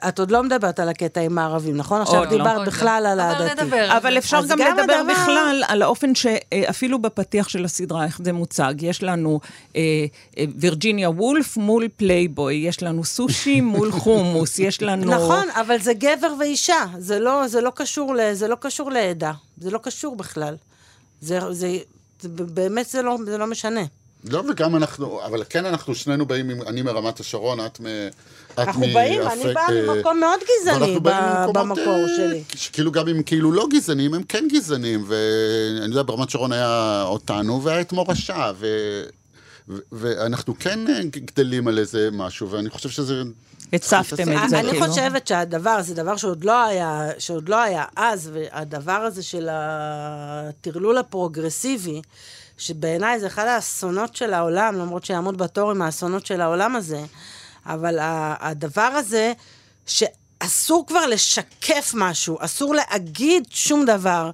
את עוד לא מדברת על הקטע עם הערבים, נכון? עכשיו לא. דיברת לא. בכלל על העדתי. על אבל. אפשר גם גם לדבר הדבר- בכלל על האופן שאפילו בפתיח של הסדרה, איך זה מוצג. יש לנו אה, אה, וירג'יניה וולף מול פלייבוי, יש לנו סושי מול חומוס, יש לנו... נכון, אבל זה גבר ואישה, זה לא, זה לא קשור, ל, זה לא קשור לעדה, זה לא קשור בכלל. זה, זה, זה באמת זה לא, זה לא משנה. לא, וגם אנחנו, אבל כן אנחנו שנינו באים, אני מרמת השרון, את מ... אנחנו מ- באים, אני באה אה, ממקום מאוד גזעני ממקומות, במקור אה, שלי. שכאילו גם אם כאילו לא גזענים, הם כן גזענים, ואני יודע, ברמת שרון היה אותנו, והיה את מורשה, ו... ו- ואנחנו כן אה, גדלים על איזה משהו, ואני חושב שזה... הצפתם את זה, אני כאילו. חושבת שהדבר, זה דבר שעוד לא היה, שעוד לא היה אז, והדבר הזה של הטרלול הפרוגרסיבי, שבעיניי זה אחד האסונות של העולם, למרות שיעמוד בתור עם האסונות של העולם הזה, אבל הדבר הזה, שאסור כבר לשקף משהו, אסור להגיד שום דבר.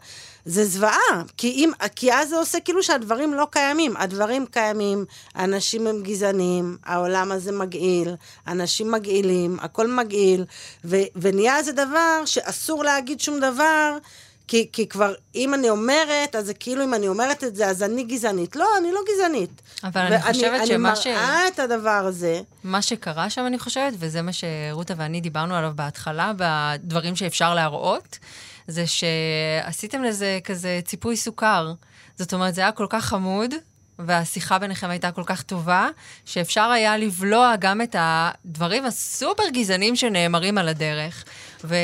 זה זוועה, כי, אם, כי אז זה עושה כאילו שהדברים לא קיימים. הדברים קיימים, אנשים הם גזענים, העולם הזה מגעיל, אנשים מגעילים, הכל מגעיל, ו, ונהיה איזה דבר שאסור להגיד שום דבר, כי, כי כבר, אם אני אומרת, אז זה כאילו אם אני אומרת את זה, אז אני גזענית. לא, אני לא גזענית. אבל אני חושבת שמה ש- אני מראה את הדבר הזה. מה שקרה שם, אני חושבת, וזה מה שרותה ואני דיברנו עליו בהתחלה, בדברים שאפשר להראות, זה שעשיתם לזה כזה ציפוי סוכר. זאת אומרת, זה היה כל כך חמוד, והשיחה ביניכם הייתה כל כך טובה, שאפשר היה לבלוע גם את הדברים הסופר גזעניים שנאמרים על הדרך. ו...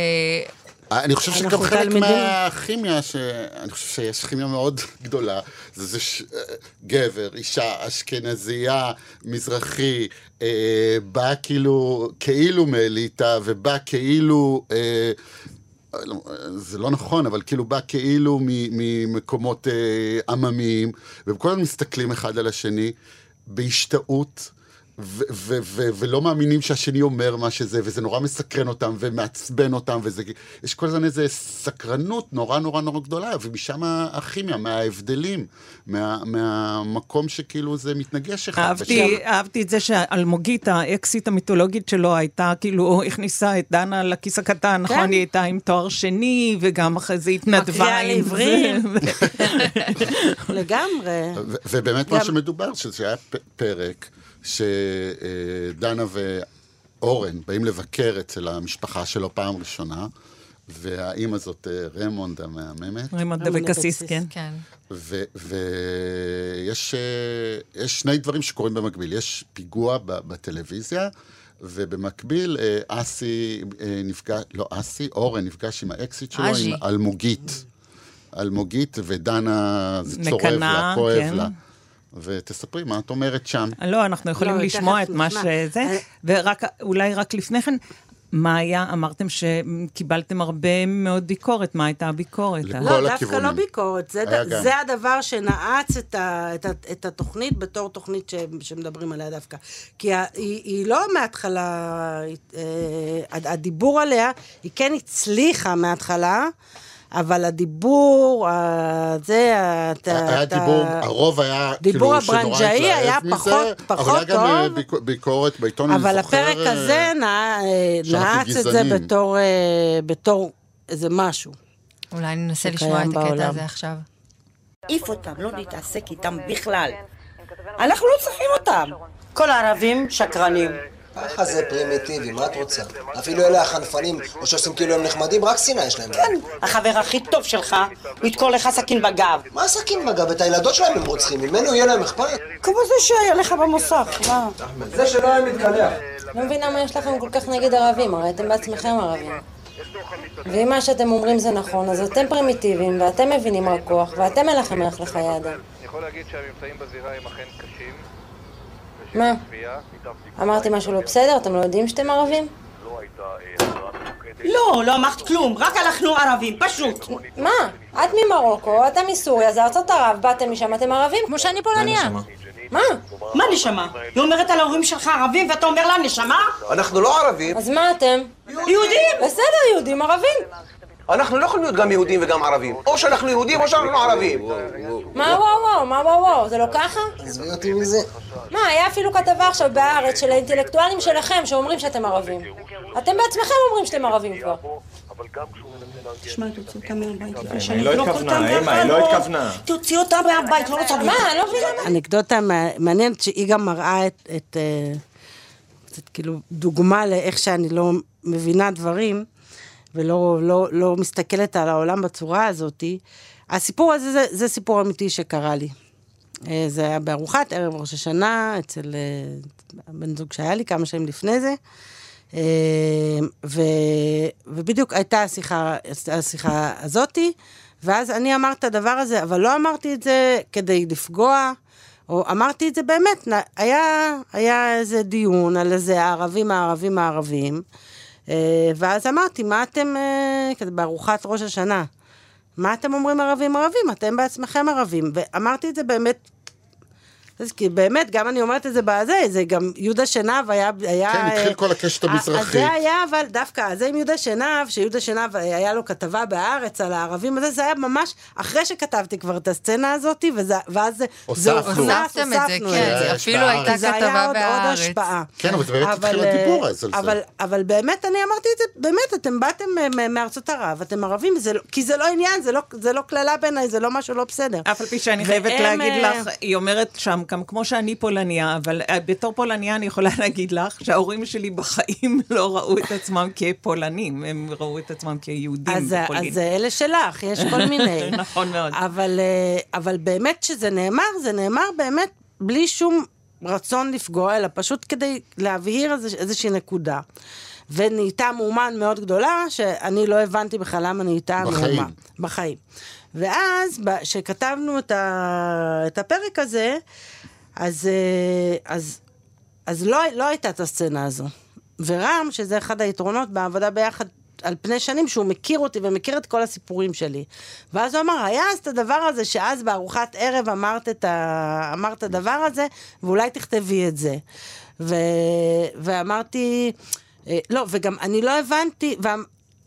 אני חושב שגם חלק תלמידים. מהכימיה, ש... אני חושב שיש כימיה מאוד גדולה, זה זה ש... גבר, אישה, אשכנזייה, מזרחי, אה, בא כאילו, כאילו מאליטה, ובא כאילו, אה, זה לא נכון, אבל כאילו בא כאילו מ- ממקומות אה, עממיים, והם כל הזמן מסתכלים אחד על השני בהשתאות. ו- ו- ו- ולא מאמינים שהשני אומר מה שזה, וזה נורא מסקרן אותם ומעצבן אותם, וזה, יש כל הזמן איזו סקרנות נורא נורא נורא גדולה, ומשם הכימיה, מההבדלים, מה, מהמקום שכאילו זה מתנגש אחד אהבתי, אהבתי את זה שאלמוגית, האקסיט המיתולוגית שלו, הייתה כאילו, הכניסה את דנה לכיס הקטן, נכון? היא הייתה עם תואר שני, וגם אחרי זה התנדבה עם לעברים. זה. לגמרי. ו- ובאמת מה גם- שמדובר, שזה היה פ- פרק שדנה ואורן באים לבקר אצל המשפחה שלו פעם ראשונה, והאימא זאת אה, רימונד המהממת, רימון אבקסיס. כן. כן. ויש יש שני דברים שקורים במקביל. יש פיגוע ב- בטלוויזיה, ובמקביל אה, אסי אה, נפגש, לא אסי, אורן נפגש עם האקסית שלו. עם אלמוגית. אלמוגית, ודנה, זה צורב לה, כואב כן. לה. ותספרי מה את אומרת שם. לא, אנחנו יכולים לא, לשמוע את מה. שזה, ורק, אולי רק לפני כן, מה היה, אמרתם שקיבלתם הרבה מאוד ביקורת, מה הייתה הביקורת? לכל לא, דווקא הכיוונים. לא ביקורת, זה, ד... גם. זה הדבר שנעץ את, ה... את, ה... את התוכנית בתור תוכנית ש... שמדברים עליה דווקא. כי ה... היא, היא לא מההתחלה, אה, הדיבור עליה, היא כן הצליחה מההתחלה, אבל הדיבור. זה, ה... את ה- היה דיבור, הרוב היה דיבור כאילו התלהב היה מזה, פחות- פחות אבל היה גם אה, טוב. ביק- ביקורת בעיתון, אני אבל זוכר. הפרק אה, הזה. שאנחנו נעץ את זה. בתור, אה, בתור איזה משהו. אולי ננסה לשמוע את הקטע. הזה עכשיו. להעיף אותם, לא להתעסק איתם בכלל. אנחנו לא צריכים אותם. כל הערבים שקרנים. ככה זה פרימיטיבי, מה את רוצה? אפילו אלה החנפנים, או שעושים כאילו הם נחמדים, רק שנאה יש להם. כן, החבר הכי טוב שלך, הוא ידקור לך סכין בגב. מה סכין בגב? את הילדות שלהם הם רוצחים, ממנו יהיה להם אכפת? כמו זה שהיה לך במוסך, מה? זה שלא היה מתקלח. לא מבינה מה יש לכם כל כך נגד ערבים, הרי אתם בעצמכם ערבים. ואם מה שאתם אומרים זה נכון, אז אתם פרימיטיביים, ואתם מבינים רק כוח, ואתם אין לכם ערך לחיי אדם. אני יכול להגיד שהממצאים בזירה הם אכן קשים. מה? אמרתי משהו לא בסדר? אתם לא יודעים שאתם ערבים? לא, לא אמרת כלום, רק אנחנו ערבים, פשוט. מה? את ממרוקו, אתה מסוריה, זה ארצות ערב, באתם משם, אתם ערבים? כמו שאני פולניה. מה? מה נשמה? היא אומרת על ההורים שלך ערבים ואתה אומר לה נשמה? אנחנו לא ערבים. אז מה אתם? יהודים! בסדר, יהודים ערבים. אנחנו לא יכולים להיות גם יהודים וגם ערבים. או שאנחנו יהודים או שאנחנו ערבים. מה וואו וואו, מה וואו וואו, זה לא ככה? עזבי אותי מזה. מה, היה אפילו כתבה עכשיו בהארץ של האינטלקטואלים שלכם שאומרים שאתם ערבים. אתם בעצמכם אומרים שאתם ערבים כבר. תשמע, תוציא אותה מהבית לפני היא לא אבלוק התכוונה, אמא, היא לא. התכוונה. תוציא אותה מהבית, לא רוצה... מה, אני לא מבינה מה. אנקדוטה מע- מעניינת שהיא גם מראה את, את אה, כאילו דוגמה לאיך שאני לא מבינה דברים ולא לא, לא מסתכלת על העולם בצורה הזאת. הסיפור הזה זה, זה סיפור אמיתי שקרה לי. אה, זה היה בארוחת ערב ראש השנה אצל אה, הבן זוג שהיה לי כמה שנים לפני זה. אה, ו, ובדיוק הייתה השיחה, השיחה הזאתי, ואז אני אמרתי את הדבר הזה, אבל לא אמרתי את זה כדי לפגוע, או אמרתי את זה באמת, היה, היה איזה דיון על איזה הערבים, הערבים, הערבים, ואז אמרתי, מה אתם, אה, כזה בארוחת ראש השנה, מה אתם אומרים ערבים ערבים? אתם בעצמכם ערבים. ואמרתי את זה באמת, אז כי באמת, גם אני אומרת את זה בזה, זה גם יהודה שנהב היה... היה כן, התחיל אה, כל הקשת אז המזרחית. זה היה, אבל דווקא, זה עם יהודה שנהב, שיהודה שנהב היה לו כתבה בהארץ על הערבים, זה היה ממש אחרי שכתבתי כבר את הסצנה הזאת, וזה, ואז זה... זה הוספנו. הוכנס, הוספתם את זה, כן, זה אפילו הייתה כי זה היה כתבה עוד- עוד בהארץ. השפעה. כן, אבל זה באמת התחיל אה, הדיבור אז על זה. אבל, אבל באמת, אני אמרתי את זה, באמת, אתם באתם מ- מארצות ערב, אתם ערבים, זה לא, כי זה לא עניין, זה לא, לא קללה בעיניי, זה לא משהו לא בסדר. אף על פי שאני חייבת להגיד אה, לך, היא אומרת שם, גם כמו שאני פולניה, אבל אה, בתור פולניה אני יכולה להגיד לך שההורים שלי בחיים לא ראו את עצמם כפולנים, הם ראו את עצמם כיהודים אז, זה- בפולין. אז אלה שלך, יש כל מיני. נכון מאוד. אבל, אה, אבל באמת שזה נאמר, זה נאמר באמת בלי שום רצון לפגוע, אלא פשוט כדי להבהיר איזוש, איזושהי נקודה. ונהייתה מהומה מאוד גדולה, שאני לא הבנתי בכלל למה נהייתה בחיים. מהומה. בחיים. ואז, כשכתבנו את, ה, את הפרק הזה, אז, אה, אז, אז לא, לא הייתה את הסצנה הזו. ורם, שזה אחד היתרונות בעבודה ביחד על פני שנים, שהוא מכיר אותי ומכיר את כל הסיפורים שלי. ואז הוא אמר, היה אז את הדבר הזה, שאז בארוחת ערב אמרת את, ה... אמרת את הדבר הזה, ואולי תכתבי את זה. ו... ואמרתי, אה, לא, וגם אני לא הבנתי, ו...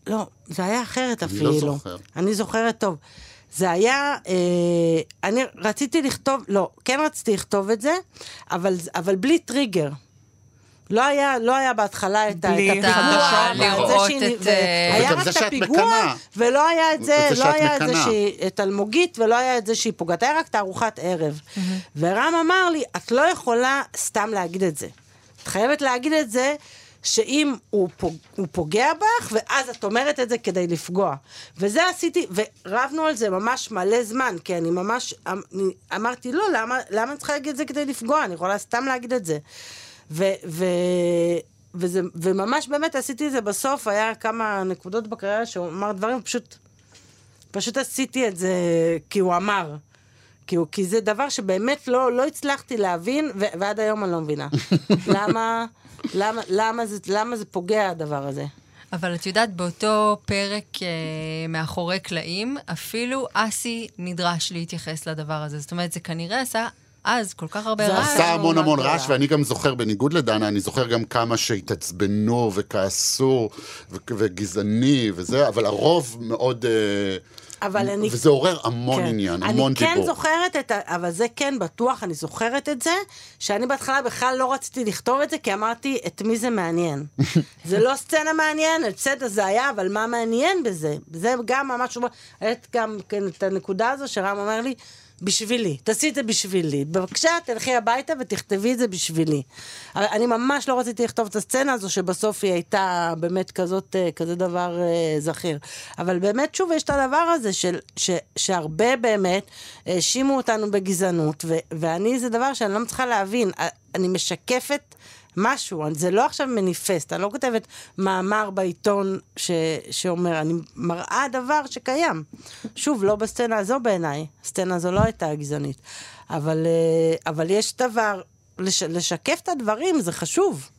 לא, זה היה אחרת אני אפילו. לא זוכר. אני זוכרת טוב. זה היה, אה, אני רציתי לכתוב, לא, כן רציתי לכתוב את זה, אבל, אבל בלי טריגר. לא היה, לא היה בהתחלה את ה- בלי את הפיגוע, את לראות שהיא- את, ו- היה רק את הפיגוע. ולא היה את זה, לא היה את זה. שהיא, את אלמוגית, ולא היה את זה שהיא פוגעת, היה רק את הארוחת ערב. ורם אמר לי, את לא יכולה סתם להגיד את זה. את חייבת להגיד את זה שאם הוא, פוג, הוא פוגע בך, ואז את אומרת את זה כדי לפגוע. וזה עשיתי, ורבנו על זה ממש מלא זמן, כי אני ממש אמ- אני אמרתי, לא, למה, למה אני צריכה להגיד את זה כדי לפגוע? אני יכולה סתם להגיד את זה. ו, ו, וזה, וממש באמת עשיתי את זה בסוף, היה כמה נקודות בקריירה שהוא אמר דברים, פשוט, פשוט עשיתי את זה כי הוא אמר. כי, הוא, כי זה דבר שבאמת לא, לא הצלחתי להבין, ו, ועד היום אני לא מבינה. למה, למה, למה, זה, למה זה פוגע הדבר הזה? אבל את יודעת, באותו פרק אה, מאחורי קלעים, אפילו אסי נדרש להתייחס לדבר הזה. זאת אומרת, זה כנראה עשה אז כל כך הרבה זה רעש. עשה המון מאוד המון. רעש, ואני גם זוכר, בניגוד לדנה, אני זוכר גם כמה שהתעצבנו וכעסו וגזעני וזה, אבל הרוב מאוד... אה, אבל אני... וזה עורר המון כן. עניין, המון אני כן דיבור. זוכרת את ה... אבל זה כן בטוח, אני זוכרת את זה, שאני בהתחלה בכלל לא רציתי לכתוב את זה, כי אמרתי, את מי זה מעניין? זה לא סצנה מעניינת, בסדר, זה היה, אבל מה מעניין בזה? זה גם ממש... היה גם כן, את הנקודה הזו שרם אומר לי, בשבילי, תעשי את זה בשבילי. בבקשה, תלכי הביתה ותכתבי את זה בשבילי. אני ממש לא רציתי לכתוב את הסצנה הזו, שבסוף היא הייתה באמת כזאת, אה, כזה דבר אה, זכיר. אבל באמת, שוב, יש את הדבר הזה של, ש, שהרבה באמת האשימו אותנו בגזענות, ו, ואני, זה דבר שאני לא מצליחה להבין. אני משקפת משהו, זה לא עכשיו מניפסט, אני לא כותבת מאמר בעיתון ש, שאומר, אני מראה דבר שקיים. שוב, לא בסצנה הזו בעיניי, הסצנה הזו לא הייתה גזענית, אבל, אה, אבל יש דבר, לש, לשקף את הדברים, זה חשוב.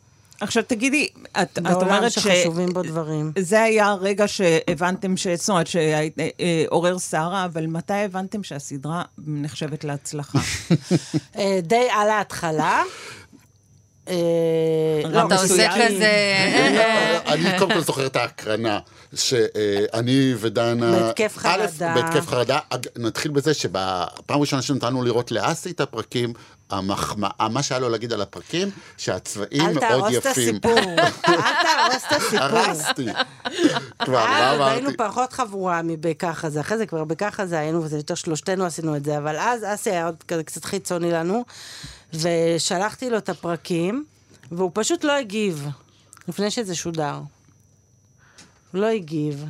עכשיו תגידי, את, את אומרת בעולם שחשובים בו דברים. זה היה הרגע שהבנתם, ש... זאת אומרת, שעורר סערה, אבל מתי הבנתם שהסדרה נחשבת להצלחה? אה, די על ההתחלה. אה, לא, אתה עושה כזה... אני קודם כל זוכר את ההקרנה, שאני ודנה... בהתקף חרדה. בהתקף חרדה. נתחיל בזה שבפעם הראשונה שנתנו לראות לאסי את הפרקים, המחמאה, מה שהיה לו להגיד על הפרקים, שהצבעים מאוד יפים. אל תהרוס את הסיפור, אל תהרוס את הסיפור. הרסתי. כבר, מה אמרתי? היינו פחות חבורה מבככה זה, אחרי זה כבר בככה זה היינו, וזה יותר שלושתנו עשינו את זה, אבל אז אסי היה עוד קצת חיצוני לנו. ושלחתי לו את הפרקים, והוא פשוט לא הגיב, לפני שזה שודר. הוא לא הגיב.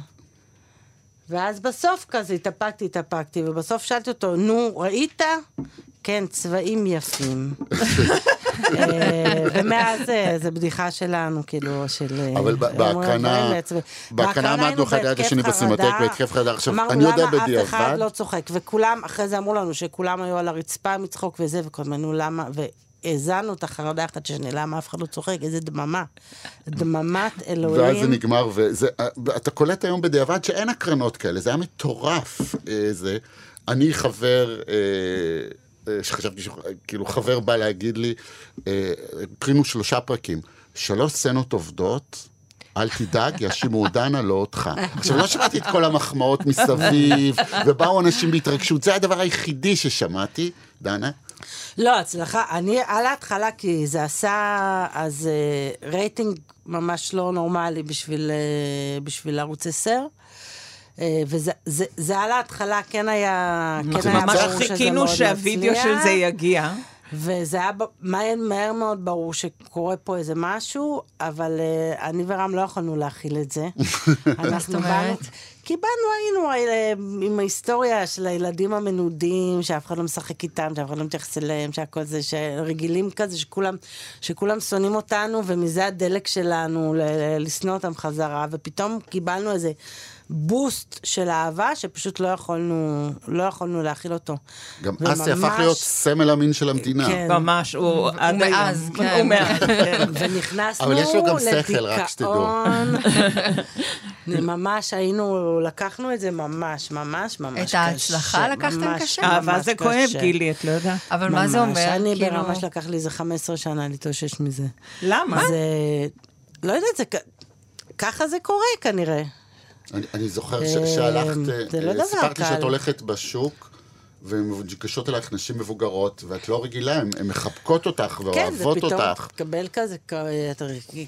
ואז בסוף כזה התאפקתי, התאפקתי, ובסוף שאלתי אותו, נו, ראית? כן, צבעים יפים. אה, ומאז זה בדיחה שלנו, כאילו, של... אה, אבל בהקרנה, בהקרנה עמדנו אחד ליד השני בסינמטק, בהתקף חרדה. עכשיו, אני יודע בדיעבד... אמרנו, למה אף אחד לא צוחק? וכולם, אחרי זה אמרו לנו שכולם היו על הרצפה מצחוק וזה, וכל מיני, למה... האזנו את החרדה אחת שני, למה אף אחד לא צוחק? איזה דממה. דממת אלוהים. ואז זה נגמר, ואתה קולט היום בדיעבד שאין הקרנות כאלה, זה היה מטורף. זה. אני חבר... שחשבתי שכאילו חבר בא להגיד לי, הקרינו שלושה פרקים, שלוש סצנות עובדות, אל תדאג, יאשימו דנה, לא אותך. עכשיו, לא שמעתי את כל המחמאות מסביב, ובאו אנשים בהתרגשות, זה הדבר היחידי ששמעתי, דנה. לא, הצלחה, אני על ההתחלה, כי זה עשה אז uh, רייטינג ממש לא נורמלי בשביל, בשביל ערוץ 10. Uh, וזה זה, זה על ההתחלה כן היה, כן היה ברור שזה מאוד מצליח. ממש חיכינו שהווידאו של זה יגיע. וזה היה מהר, מהר מאוד ברור שקורה פה איזה משהו, אבל uh, אני ורם לא יכולנו להכיל את זה. אנחנו באנו, כי באנו, היינו uh, עם ההיסטוריה של הילדים המנודים, שאף אחד לא משחק איתם, שאף אחד לא מתייחס אליהם, שהכל זה, שרגילים כזה, שכולם, שכולם שונאים אותנו, ומזה הדלק שלנו לשנוא אותם חזרה, ופתאום קיבלנו איזה... בוסט של אהבה, שפשוט לא יכולנו, לא יכולנו להכיל אותו. גם אסי הפך להיות סמל המין של המדינה. כן. ממש, הוא עד מאז, כן. הוא מאז, כן. ונכנסנו אבל יש לו גם שכל, רק שתדעו. ממש היינו, לקחנו את זה ממש, ממש, ממש קשה. את ההצלחה לקחתם קשה? אהבה זה כואב, גילי, את לא יודעת. אבל מה זה אומר? אני ממש לקח לי איזה 15 שנה להתאושש מזה. למה? זה, לא יודעת, זה, ככה זה קורה כנראה. אני, אני זוכר ש, שהלכת, לא סיפרת לי שאת הולכת בשוק, ומגישות אלייך נשים מבוגרות, ואת לא רגילה, הן מחבקות אותך ואוהבות אותך. כן, זה פתאום תקבל כזה,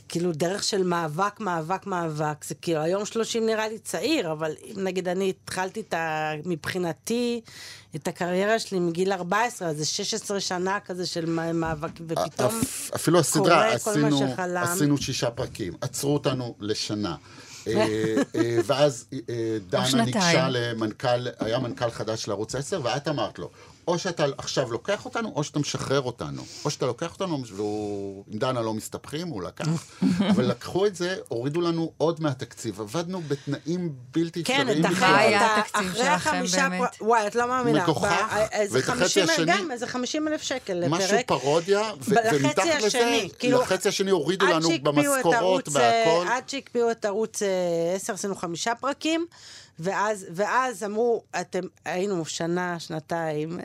כאילו דרך של מאבק, מאבק, מאבק. זה כאילו, היום 30 נראה לי צעיר, אבל נגיד אני התחלתי את ה... מבחינתי, את הקריירה שלי מגיל 14, אז זה 16 שנה כזה של מאבק, ופתאום אפילו הסדרה, עשינו, עשינו שישה פרקים, עצרו אותנו לשנה. ואז דנה ניגשה למנכ"ל, היה מנכ"ל חדש של ערוץ 10, ואת אמרת לו, או שאתה עכשיו לוקח אותנו, או שאתה משחרר אותנו. או שאתה לוקח אותנו, והוא, עם דנה לא מסתבכים, הוא לקח. אבל לקחו את זה, הורידו לנו עוד מהתקציב. עבדנו בתנאים בלתי אפשריים. כן, את היה התקציב שלכם באמת. וואי, את לא מאמינה. ואת החצי השני... גם, איזה 50 אלף שקל לפרק. משהו פרודיה, ומתחת לזה, לחצי השני הורידו לנו במשכורות, בהכל. עד שהקפיאו את ערוץ 10, עשינו חמישה פרקים. ואז, ואז אמרו, אתם, היינו שנה, שנתיים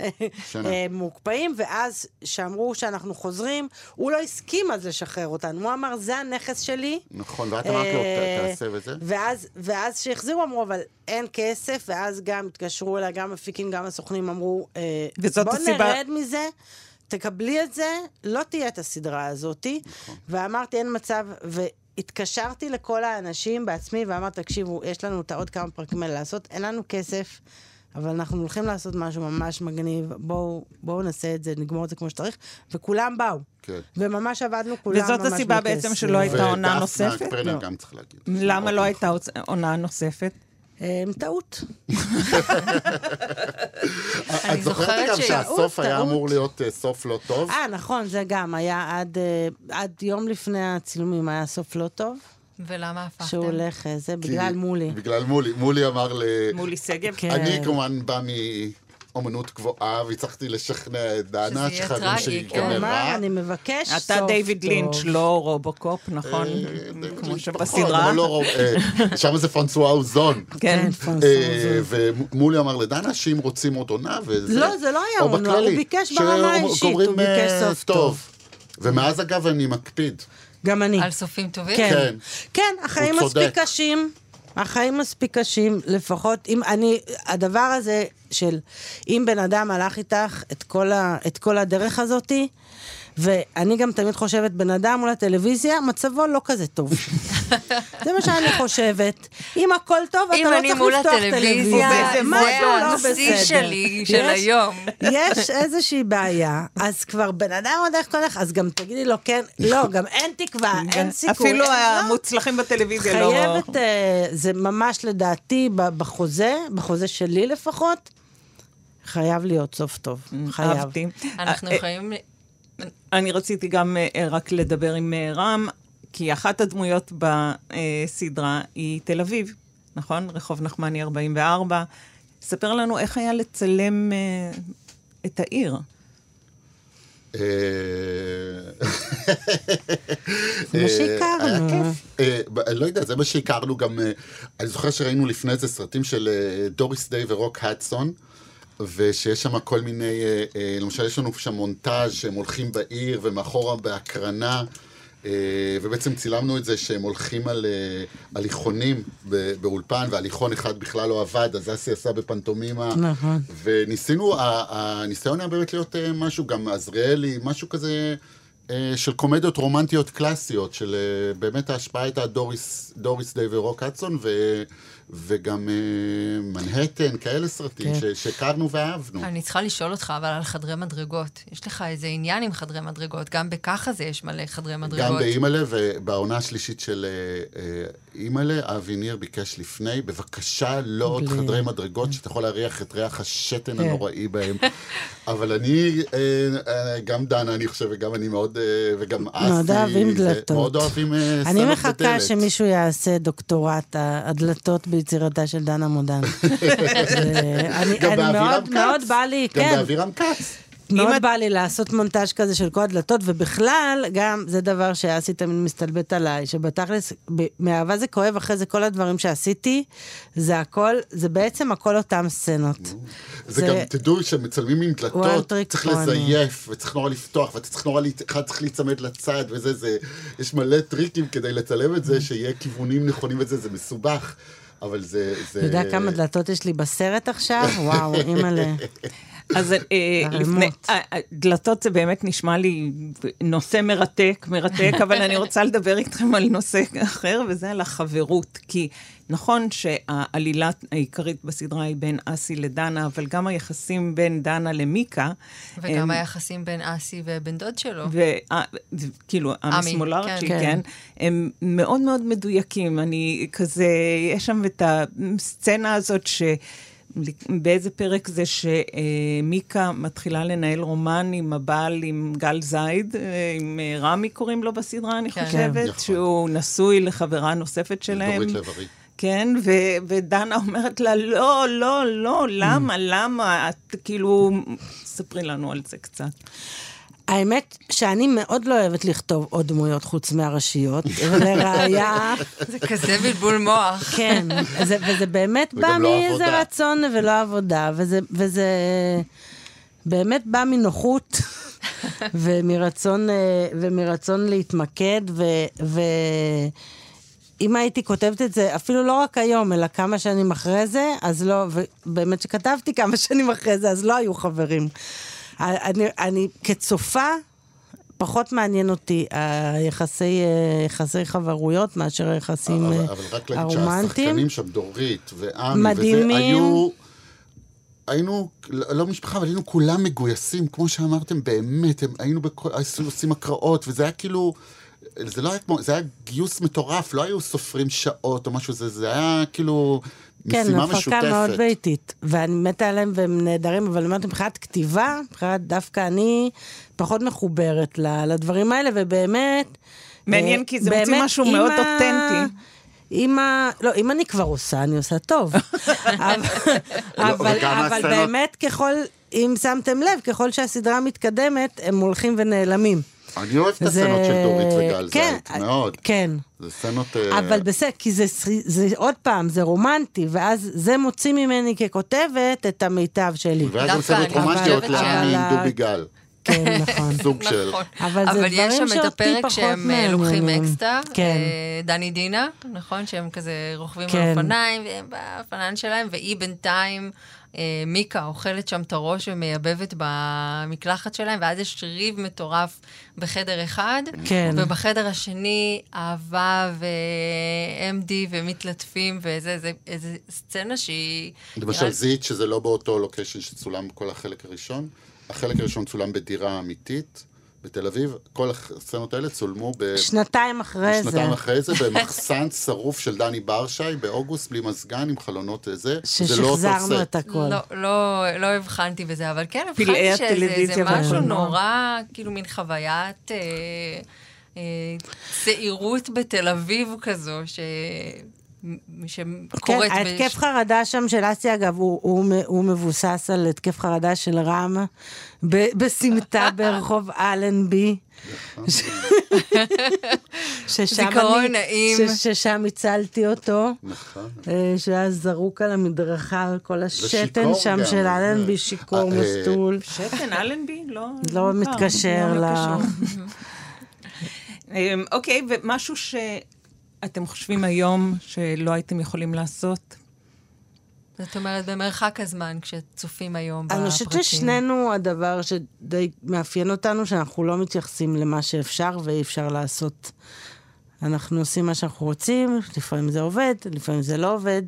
שנה. מוקפאים, ואז שאמרו שאנחנו חוזרים, הוא לא הסכים אז לשחרר אותנו, הוא אמר, זה הנכס שלי. נכון, ואת אמרת לו, תעשה וזה. ואז, ואז שהחזירו, אמרו, אבל אין כסף, ואז גם התקשרו אליי, גם מפיקים, גם הסוכנים, אמרו, בוא הסיבה... נרד מזה. תקבלי את זה, לא תהיה את הסדרה הזאתי. נכון. ואמרתי, אין מצב, ו... התקשרתי לכל האנשים בעצמי ואמרתי, תקשיבו, יש לנו את העוד כמה פרקים האלה לעשות, אין לנו כסף, אבל אנחנו הולכים לעשות משהו ממש מגניב, בואו בואו נעשה את זה, נגמור את זה כמו שצריך, וכולם באו. כן. וממש עבדנו כולם ממש וזאת הסיבה. בעצם שלא הייתה עונה נוספת? ודפנה פרנר לא. גם צריך להגיד. למה לא הייתה עונה נוספת? אמ, טעות. את זוכרת גם שהסוף היה אמור להיות אה, סוף לא טוב? אה, נכון, זה גם היה עד, אה, עד יום לפני הצילומים היה סוף לא טוב. ולמה הפכתם? שהוא הולך, אה, זה בגלל מולי. בגלל מולי. מולי אמר ל... מולי שגב? כן. אני כמובן בא מאומנות גבוהה, והצלחתי לשכנע את דנה, שחייבים אמר, רע. אני מבקש סוף טוב. אתה דיוויד לינץ', לא רובוקופ, נכון? כמו פחות, שבסדרה. אבל לא רוב- אה, שם זה פרנסואה אוזון. כן. כן, פרנסואה אה, אוזון. ומולי אמר לדנה שאם רוצים עוד עונה, וזה... לא, זה לא היה או עונה, הוא ביקש ברמה האישית, הוא ביקש אה, סוף טוב. ומאז אגב אני מקפיד. גם אני. על סופים טובים? כן. כן. כן, החיים. מספיק קשים. החיים מספיק קשים, לפחות אם אני, הדבר הזה של אם בן אדם הלך איתך את כל, ה, את כל הדרך הזאתי, ואני גם תמיד חושבת, בן אדם מול הטלוויזיה, מצבו לא כזה טוב. זה מה שאני חושבת. אם הכל טוב, אתה אם לא אני צריך מול לפתוח הטלוויזיה, טלוויזיה. זה משהו לא בסדר. שלי, של היום. יש איזושהי בעיה, אז כבר בן אדם עוד איך הולך, אז גם תגידי לו כן, לא, גם אין תקווה, אין סיכוי. אפילו לא. המוצלחים בטלוויזיה לא... חייבת, אה, זה ממש לדעתי בחוזה, בחוזה שלי לפחות, חייב להיות סוף טוב. חייב. אהבתי. אנחנו אה, יכולים... אני רציתי גם אה, רק לדבר עם אה, רם, כי אחת הדמויות בסדרה היא תל אביב, נכון? רחוב נחמני 44. ספר לנו איך היה לצלם אה, את העיר. אה, זה מה שהכרנו. אה, לא יודע, זה מה שהכרנו גם, אה, אני זוכר שראינו לפני זה סרטים של אה, דוריס דיי ורוק הדסון, ושיש שם כל מיני, אה, אה, למשל יש לנו שם מונטאז' שהם הולכים בעיר ומאחורה בהקרנה. אה, ובעצם צילמנו את זה שהם הולכים על הליכונים באולפן, והליכון אחד בכלל לא עבד, אז אסי עשה בפנטומימה. נכון. וניסינו, הניסיון היה באמת להיות משהו, גם עזריאלי, משהו כזה של קומדיות רומנטיות קלאסיות, של באמת ההשפעה הייתה דוריס, דוריס דיי ורוק הדסון, ו, וגם אה, מנהטן, כאלה סרטים כן. שהכרנו ואהבנו. אני צריכה לשאול אותך, אבל על חדרי מדרגות. יש לך איזה עניין עם חדרי מדרגות. גם בככה זה יש מלא חדרי מדרגות. גם באימא'לה, ובעונה השלישית של אה, אה, אימא'לה, אבי ניר ביקש לפני, בבקשה לא עוד בלי- חדרי מדרגות, שאתה יכול להריח את ריח השתן כן. הנוראי בהם. אבל אני, אה, אה, גם דנה, אני חושב, וגם אני מאוד, אה, וגם אסי, מאוד אוהבים דלתות. מאוד אוהבים אה, אני סצנות מחכה בדלת. שמישהו יעשה דוקטורט, הדלתות ביצירתה של דנה מודן. אני- גם מאוד. מאוד בא לי, גם כן. באבירם כץ. מאוד בא לי לעשות מונטאז' כזה של כל הדלתות, ובכלל, גם, זה דבר שאסי תמיד מסתלבט עליי, שבתכלס, ב- מאהבה זה כואב, אחרי זה כל הדברים שעשיתי, זה הכל, זה בעצם הכל אותם סצנות. זה זה- גם, תדעו שמצלמים עם דלתות, צריך. לזייף, וצריך נורא לפתוח, ואתה צריך נורא, אחד צריך להיצמד לצד, וזה, זה, יש מלא טריקים כדי לצלם את זה, שיהיה כיוונים נכונים וזה, זה מסובך, אבל זה... אתה יודע כמה דלתות יש לי בסרט עכשיו? וואו, אימא'לה. אז אה, לפני, אה, אה, דלתות זה באמת נשמע לי נושא מרתק, מרתק, אבל אני רוצה לדבר איתכם על נושא אחר, וזה על החברות. כי נכון שהעלילה העיקרית בסדרה היא בין אסי לדנה, אבל גם היחסים בין דנה למיקה. וגם הם- היחסים בין אסי ובן דוד שלו. וכאילו, עמי סמולרצ'י, כן. כן, הם מאוד מאוד מדויקים. אני כזה, יש שם את הסצנה הזאת ש... באיזה פרק זה שמיקה מתחילה לנהל רומן עם הבעל, עם גל זייד, אה, עם אה, רמי קוראים לו בסדרה, אני כן. חושבת, נכון. שהוא נשוי לחברה נוספת שלהם. דורית לב-ארי. כן, ו- ודנה אומרת לה, לא, לא, לא, למה, למה? את כאילו, ספרי לנו על זה קצת. האמת שאני מאוד לא אוהבת לכתוב עוד דמויות חוץ מהראשיות, ולראיה, זה כזה בלבול מוח. כן, זה, וזה באמת בא לא מאיזה עבודה. רצון ולא עבודה, וזה, וזה באמת בא מנוחות ומרצון, אה, ומרצון להתמקד, ו... ו אם הייתי כותבת את זה, אפילו לא רק היום, אלא כמה שנים אחרי זה, אז לא, ובאמת שכתבתי כמה שנים אחרי זה, אז לא היו חברים. אני, אני כצופה, פחות מעניין אותי היחסי אה, יחסי חברויות מאשר היחסים אבל, אה, אבל רק להגיד הרומנטיים. שהשחקנים שם, דורית ועמי, וזה, מדהימים. היו... היינו, לא משפחה, אבל היינו כולם מגויסים, כמו שאמרתם, באמת, הם, היינו בכל, עושים הקראות, וזה היה כאילו, זה לא היה כמו, זה היה גיוס מטורף, לא היו סופרים שעות או משהו, זה, זה היה כאילו כן, משימה הפקה משותפת. מאוד ביתית, ואני מתה עליהם והם נהדרים, אבל אני אומרת, מבחינת כתיבה, מבחינת דווקא אני פחות מחוברת לדברים האלה, ובאמת... מעניין, אה, כי זה מוציא משהו אם מאוד אותנטי. אם ה... לא, אם אני כבר עושה, אני עושה טוב. אבל, אבל, וכמה אבל הסצנות? באמת, ככל, אם שמתם לב, ככל שהסדרה מתקדמת, הם הולכים ונעלמים. אני אוהב את זה- הסצנות של דורית וגל כן, זית, מאוד. כן. זה סצנות... אה, אבל בסדר, כי זה, זה עוד פעם, זה רומנטי, ואז זה מוציא ממני ככותבת את המיטב שלי. והיה גם סצנות רומנטיות לעמי עם דובי גל. כן, נכון. סוג של... אבל זה אבל יש שם את הפרק שהם אה, לוקחים. אקסטרה, כן. אה, דני דינה, נכון? שהם כזה רוכבים כן. על אופניים, והם באופניים שלהם, והיא בינתיים, אה, מיקה אוכלת שם את הראש ומייבבת במקלחת שלהם, ואז יש ריב מטורף בחדר אחד, כן. ובחדר השני, אהבה ו-MD ומתלטפים, וזה, זה איזה סצנה שהיא... למשל נראה- זית, שזה לא באותו לוקיישן שצולם כל החלק הראשון. החלק הראשון צולם בדירה אמיתית בתל אביב. כל הסצנות האלה צולמו ב... שנתיים אחרי זה. שנתיים אחרי זה, במחסן שרוף של דני ברשי, באוגוסט, בלי מזגן, עם חלונות זה. זה לא ששחזרנו. את הכל. לא, לא, לא הבחנתי בזה, אבל כן, הבחנתי שזה משהו. נורא, כאילו מין חוויית אה, אה, צעירות בתל אביב כזו, ש... כן, שקורית... ההתקף חרדה שם של אסי, אגב, הוא, הוא, הוא מבוסס על התקף חרדה של רם בסמטה ברחוב אלנבי. זיכרון נעים. ששם הצלתי אותו. נכון. אה, שהיה זרוק על המדרכה, כל השתן שם של זה- אלנבי, שיכור אה, מסטול. שתן אלנבי? לא... לא מוכר. מתקשר לא ל-. אמ, אוקיי, ומשהו שאתם חושבים היום שלא הייתם יכולים לעשות? זאת אומרת, במרחק הזמן, כשצופים היום בפרטים. אני חושבת ששנינו, הדבר שדי מאפיין אותנו, שאנחנו לא מתייחסים למה שאפשר ואי אפשר לעשות. אנחנו עושים מה שאנחנו רוצים, לפעמים זה עובד, לפעמים זה לא עובד.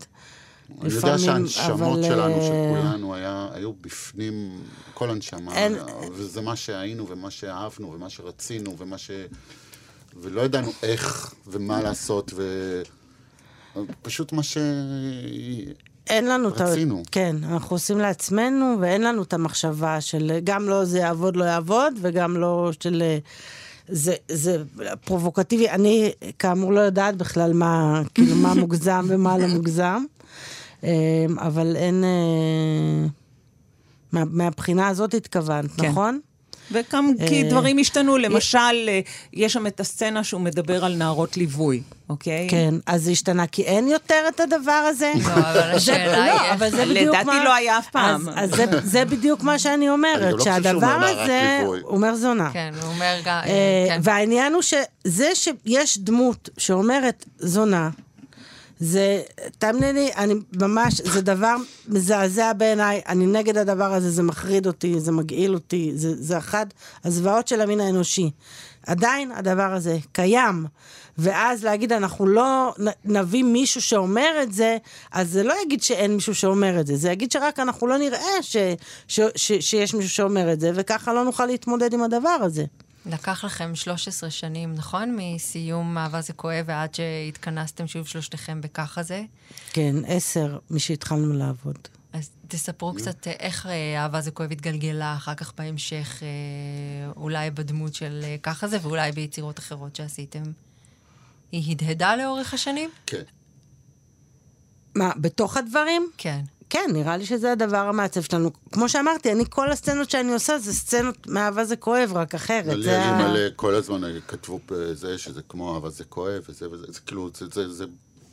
אני יודע לפעמים, שהנשמות אבל, שלנו, של אה, כולנו, היה- היו בפנים, כל הנשמה, אין- וזה מה שהיינו, ומה שאהבנו, ומה שרצינו, ומה ש... ולא ידענו איך ומה לעשות, ו... פשוט מה ש... אין לנו את ה... רצינו. כן, אנחנו עושים לעצמנו, ואין לנו את המחשבה של גם לא זה יעבוד, לא יעבוד, וגם לא של... אה, זה, זה פרובוקטיבי. אני, כאמור, לא יודעת בכלל מה, כאילו, מה מוגזם ומה לא מוגזם, אה, אבל אין... אה, מה, מהבחינה הזאת התכוונת, כן. נכון? וגם כי אה, דברים השתנו, למשל, אה, יש שם את הסצנה שהוא מדבר על נערות ליווי, אוקיי? כן, אז זה השתנה, כי אין יותר את הדבר הזה. לא, אבל השאלה זה- היא לא, אבל זה בדיוק מה... לדעתי לא היה אף פעם. אז, אז זה, זה בדיוק מה שאני אני אומרת, לא חושב שהוא שהדבר הזה, ליווי. הוא אומר זונה. כן, הוא אומר גם... אה, כן. והעניין הוא שזה שיש דמות שאומרת זונה, זה, תאמיני לי, אני ממש, זה דבר מזעזע בעיניי, אני נגד הדבר הזה, זה מחריד אותי, זה מגעיל אותי, זה, זה אחת הזוועות של המין האנושי. עדיין הדבר הזה קיים, ואז להגיד, אנחנו לא נביא מישהו שאומר את זה, אז זה לא יגיד שאין מישהו שאומר את זה, זה יגיד שרק אנחנו לא נראה ש, ש, ש, שיש מישהו שאומר את זה, וככה לא נוכל להתמודד עם הדבר הזה. לקח לכם 13 שנים, נכון? מסיום אהבה זה כואב ועד שהתכנסתם שוב שלושתכם בככה זה. כן, עשר משהתחלנו לעבוד. אז תספרו קצת אה, איך אה, אהבה זה כואב התגלגלה אחר כך בהמשך, אה, אולי בדמות של אה, ככה זה ואולי ביצירות אחרות שעשיתם. היא הדהדה לאורך השנים? כן. מה, בתוך הדברים? כן. כן, נראה לי שזה הדבר המעצב שלנו. כמו שאמרתי, אני, כל הסצנות שאני עושה זה סצנות מאהבה זה כואב, רק אחרת. לי זה היו ה- מלא, כל הזמן כתבו בזה שזה כמו אהבה זה כואב, וזה וזה, זה כאילו, זה, זה, זה,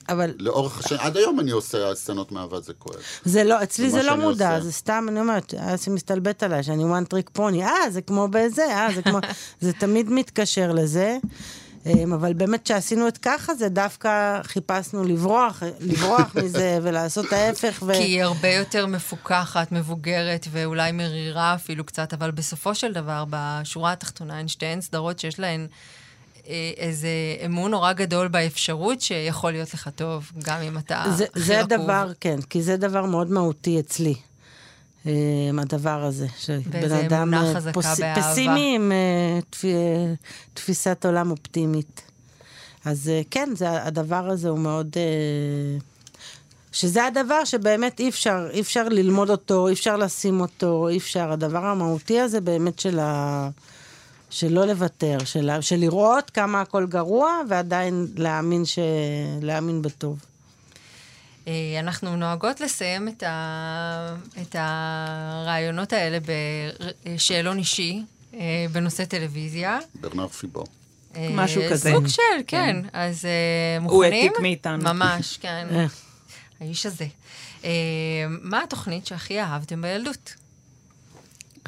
אבל לאורך השנים, עד היום אני עושה סצנות מאהבה זה כואב. זה לא, אצלי זה זה לא מודע, עושה. זה סתם, אני אומרת, אסי מסתלבט עליי, שאני one trick pony, אה, זה כמו בזה, אה, זה כמו... זה תמיד מתקשר לזה. אמ, אבל באמת כשעשינו את ככה, זה דווקא חיפשנו לברוח, לברוח מזה ולעשות ההפך. ו... כי היא הרבה יותר מפוקחת, מבוגרת ואולי מרירה אפילו קצת, אבל בסופו של דבר, בשורה התחתונה, הן שתיהן סדרות שיש להן אה, איזה אמון נורא גדול באפשרות שיכול להיות לך טוב, גם אם אתה זה, זה. הדבר, כן, כי זה דבר מאוד מהותי אצלי. אה, הדבר הזה, שבן אדם אה, פוס-. פסימי עם אה, תפ- תפיסת עולם אופטימית. אז כן, זה, הדבר הזה הוא מאוד... שזה הדבר שבאמת אי אפשר, אי אפשר ללמוד אותו, אי אפשר לשים אותו, אי אפשר. הדבר המהותי הזה באמת של ה... של לא לוותר, של, של לראות כמה הכל גרוע, ועדיין להאמין, ש... להאמין בטוב. אה, אנחנו נוהגות לסיים את, ה... את הרעיונות האלה בשאלון אישי אה, בנושא טלוויזיה. ברנר פיבור. אה, משהו כזה. סוג של, כן. כן. אז אה, הוא מוכנים? העתיק מאיתנו. ממש, כן. אה. האיש הזה. אה, מה התוכנית שהכי אהבתם בילדות?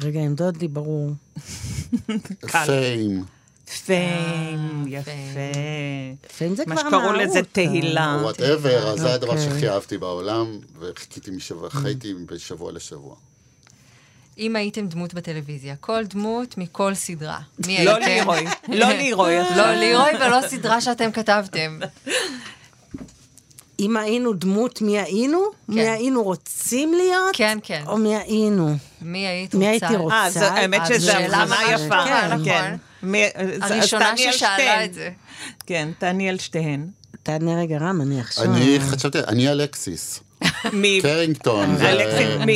רגע, עם דודי, ברור. פיים. פיים, אה, יפה. פיים זה מה כבר שקראו נערות. לזה תהילה. וואטאבר, אז זה הדבר אוקיי. שהכי אהבתי בעולם, וחיכיתי משבוע, חייתי בשבוע לשבוע. אם הייתם דמות בטלוויזיה, כל דמות מכל סדרה. מי לא הייתם? לירוי, לא לירוי. לא לירוי ולא סדרה שאתם כתבתם. אם היינו דמות, מי היינו? מי היינו רוצים להיות? כן, כן. או מי היינו? מי היית מי רוצה? הייתי רוצה? אה, זו- האמת אז שזו שאלה הבחנה יפה. טובה, נכון. כן. הראשונה תעני על ששאלה שתיהן. את זה. כן, תעני על שתיהן. תענה רגע, רם, אני עכשיו... אני חשבתי, אני אלקסיס. קרינגטון.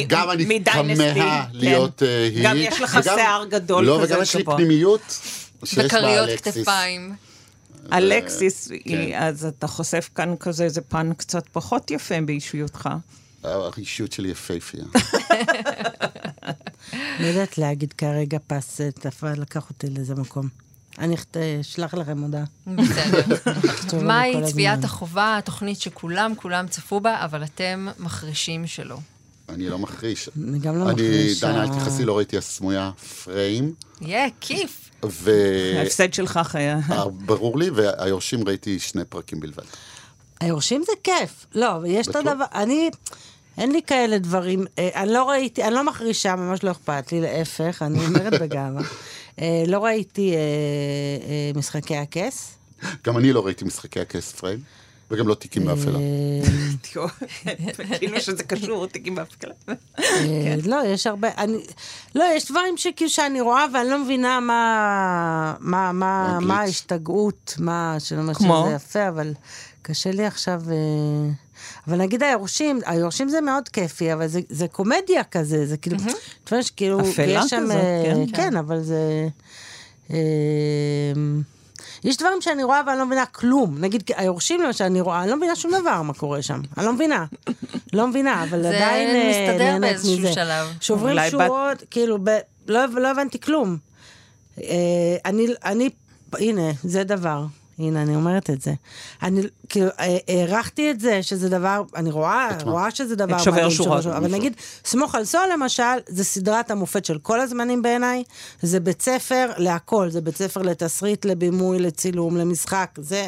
גם אני כמהה כן. להיות אה, היא. גם יש לך שיער גדול לא, כזה וגם יש לי גבוה. פנימיות שיש בה וכריות אלקסיס. כתפיים. אלקסיס, כן. אז אתה חושף כאן כזה איזה פן קצת פחות יפה באישיותך. האישיות שלי יפהפייה. לא יודעת להגיד כרגע פס, תפל לקח אותי לאיזה מקום. אני אשלח לכם הודעה. בסדר. מהי צביעת. החובה, התוכנית שכולם כולם צפו בה, אבל אתם מחרישים שלא? אני לא מחריש. אני גם לא אני, מחרישה. דנה, אל תכעסי, לא ראיתי הסמויה פריים. יהיה, כיף. ו... ההפסד שלך חיה. אה, ברור לי, והיורשים ראיתי שני פרקים בלבד. היורשים זה כיף. לא, אבל יש את. הדבר, אני, אין לי כאלה דברים, אה, אני לא ראיתי, אני לא מחרישה, ממש לא אכפת לי, להפך, אני אומרת בגאווה. אה, לא ראיתי אה, אה, משחקי הכס. גם אני לא ראיתי משחקי הכס פריים, וגם לא תיקים באפלה. אה, כאילו שזה קשור, תיקים בהפקלה. אה, לא, יש הרבה, אני, לא, יש דברים שכאילו שאני רואה ואני לא מבינה מה, מה, מה, אנגלית. מה ההשתגעות, מה, שאני אומרת כמו? שזה יפה, אבל קשה לי עכשיו, אה, אבל נגיד היורשים, היורשים זה מאוד כיפי, אבל זה, זה קומדיה כזה, זה כאילו, אתה יודע שכאילו, אפלה כזאת, אה, כן. כן, אבל זה... אה, יש דברים שאני רואה ואני לא מבינה כלום. נגיד, היורשים למשל, אני רואה, אני לא מבינה שום דבר מה קורה שם. אני לא מבינה. לא מבינה, אבל זה עדיין אה, מסתדר נהנית באיזשהו מזה. שלב. שוברים אולי בת- שורות, כאילו, ב, לא, לא הבנתי כלום. אה, אני, אני, הנה, זה דבר. הנה, אני אומרת את זה. אני, כאילו, אה, הערכתי את זה, שזה דבר, אני רואה, רואה שזה דבר... שובר מדהים, שורות. אבל נגיד, סמוך על סול למשל, זה סדרת המופת של כל הזמנים בעיניי. זה בית ספר להכל, זה בית ספר לתסריט, לבימוי, לצילום, למשחק, זה...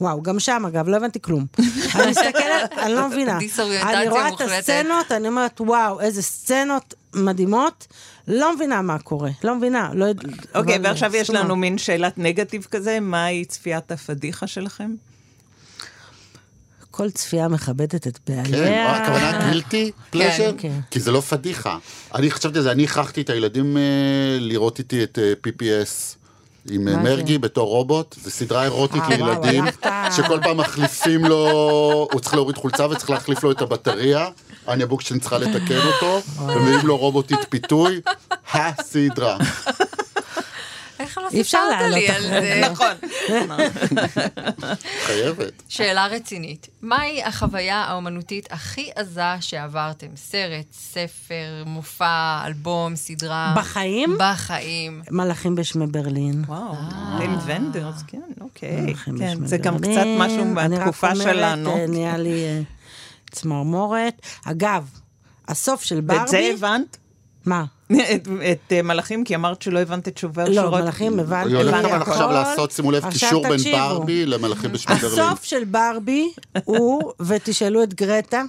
וואו, גם שם, אגב, לא הבנתי כלום. אני מסתכלת, אני לא מבינה. אני רואה את. הסצנות, אני אומרת, וואו, איזה סצנות מדהימות. לא מבינה מה קורה, לא מבינה. לא, אוקיי, אבל ועכשיו יש שום לנו. מין שאלת נגטיב כזה, מהי צפיית הפדיחה שלכם? כל צפייה מכבדת את כן, בעליה. אה, הכוונה גילטי פלז'ר? כן. כי זה לא פדיחה. אני חשבתי על זה, אני הכרחתי את הילדים אה, לראות איתי את אה, PPS. עם מרגי זה? בתור רובוט, זו סדרה אירוטית אה, לילדים. שכל פעם מחליפים לו, הוא צריך להוריד חולצה וצריך להחליף לו את הבטריה, אניה בוקשטיין צריכה לתקן אותו, ומביאים לו רובוטית פיתוי, הסדרה. איך לא סיפרת לי על זה? נכון. חייבת. שאלה רצינית, מהי החוויה האומנותית הכי עזה שעברתם? סרט, ספר, מופע, אלבום, סדרה? בחיים? בחיים. מלאכים בשמי ברלין. וואו, לין ונדרס, כן, אוקיי. מלאכים כן, זה גם. קצת משהו אני רק מהתקופה אומרת, שלנו. אה, נהיה לי אה, צמרמורת. אגב, הסוף של ברבי... ואת זה הבנת? מה? את- את אה, מלאכים, כי אמרת שלא הבנת את שובר לא, שורות. מלאכים הבנתי. היא הולכת אבל. עכשיו לעשות, שימו לב, קישור בין. ברבי למלאכים בשמי ברלין. הסוף של ברבי הוא, ותשאלו את גרטה,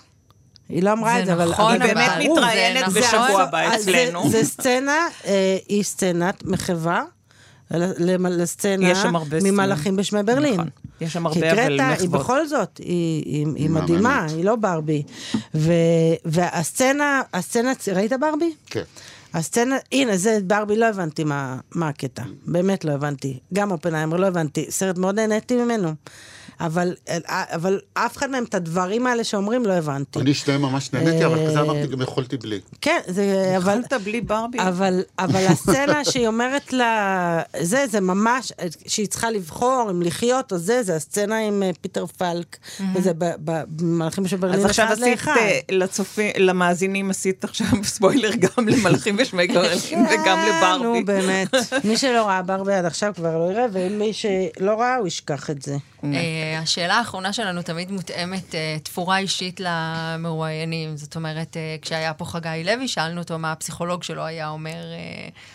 היא לא אמרה את זה, אבל... נכון, אבל היא באמת. מתראיינת זה בשבוע נכון. הבא אז זה- אצלנו. זה סצנה, אה, היא סצנת מחווה לסצנה יש שם הרבה סצנות. ממלאכים בשמי ברלין. נכון. יש שם כי הרבה אבל גרטה, היא מחוות. בכל זאת, היא, היא, היא. מדהימה, היא לא ברבי. ו, והסצנה, הסצנה, ראית ברבי? כן. הסצנה, הנה, זה ברבי, לא הבנתי מה, מה הקטע. באמת לא הבנתי. גם אופנהיימר, לא הבנתי. סרט מאוד נהניתי ממנו. אבל, אבל אף אחד מהם, את הדברים האלה שאומרים, לא הבנתי. אני שניהם ממש נהניתי, אבל כזה אה, אמרתי, גם יכולתי בלי. כן, זה, אבל... יכולת בלי ברבי? אבל, אבל הסצנה שהיא אומרת לה, זה, זה ממש, שהיא צריכה לבחור אם לחיות או זה, זה הסצנה עם אה, פיטר פלק, וזה ב- ב- במלאכים של ברלין אז עכשיו עשית. אה, לצופים, למאזינים עשית עכשיו ספוילר גם למלאכים ושמי גרלין וגם אה, לברבי. נו, באמת. מי שלא ראה ברבי עד עכשיו כבר לא יראה, ומי שלא ראה, הוא ישכח את זה. אה, השאלה האחרונה שלנו תמיד מותאמת אה, תפורה אישית למרואיינים. זאת אומרת, אה, כשהיה פה חגי לוי, שאלנו אותו מה הפסיכולוג שלו היה אומר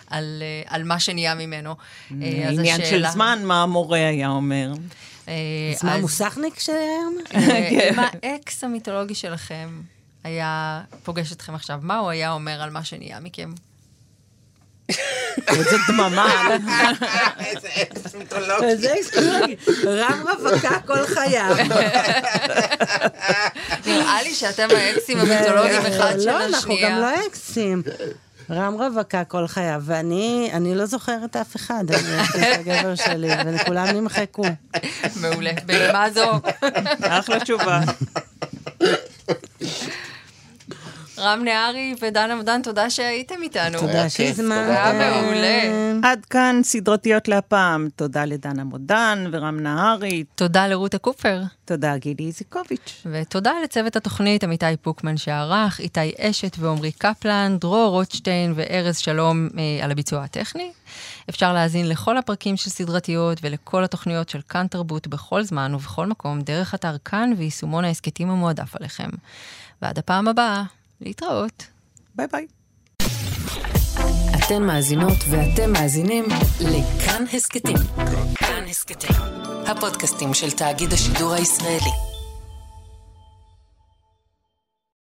על, על מה שנהיה ממנו. עניין של השאלה- זמן, מה המורה היה אומר. אז מה, מוסכניק שהיה אומר? אה, אם האקס המיתולוגי שלכם היה פוגש אתכם עכשיו, מה הוא היה אומר על מה שנהיה מכם? איזה דממה. איזה אקס מיתולוגי. רם רווקה כל חייו. נראה לי שאתם האקסים המיתולוגיים אחד של השנייה. לא, אנחנו גם לא אקסים. רם רווקה כל חייו, ואני אני לא זוכרת אף אחד, אני לי את הגבר שלי, וכולם נמחקו. מעולה. במה זו? אחלה תשובה. רם נהרי ודנה מודן, תודה שהייתם איתנו. תודה שהזמנתם. היה מעולה. עד כאן סדרתיות להפעם. תודה לדנה מודן ורם נהרי. תודה לרותה קופר. תודה גילי איזיקוביץ'. ותודה לצוות התוכנית, עמיתי פוקמן שערך, איתי אשת ועמרי קפלן, דרור רוטשטיין וארז שלום אה, על הביצוע הטכני. אפשר להאזין לכל הפרקים של סדרתיות ולכל התוכניות של כאן תרבות בכל זמן ובכל מקום, דרך אתר כאן ויישומון ההסכתים המועדף עליכם. ועד הפעם הבאה, להתראות. ביי ביי. אתן מאזינות ואתם מאזינים לכאן הסכתים. כאן הסכתים, הפודקאסטים של תאגיד השידור הישראלי.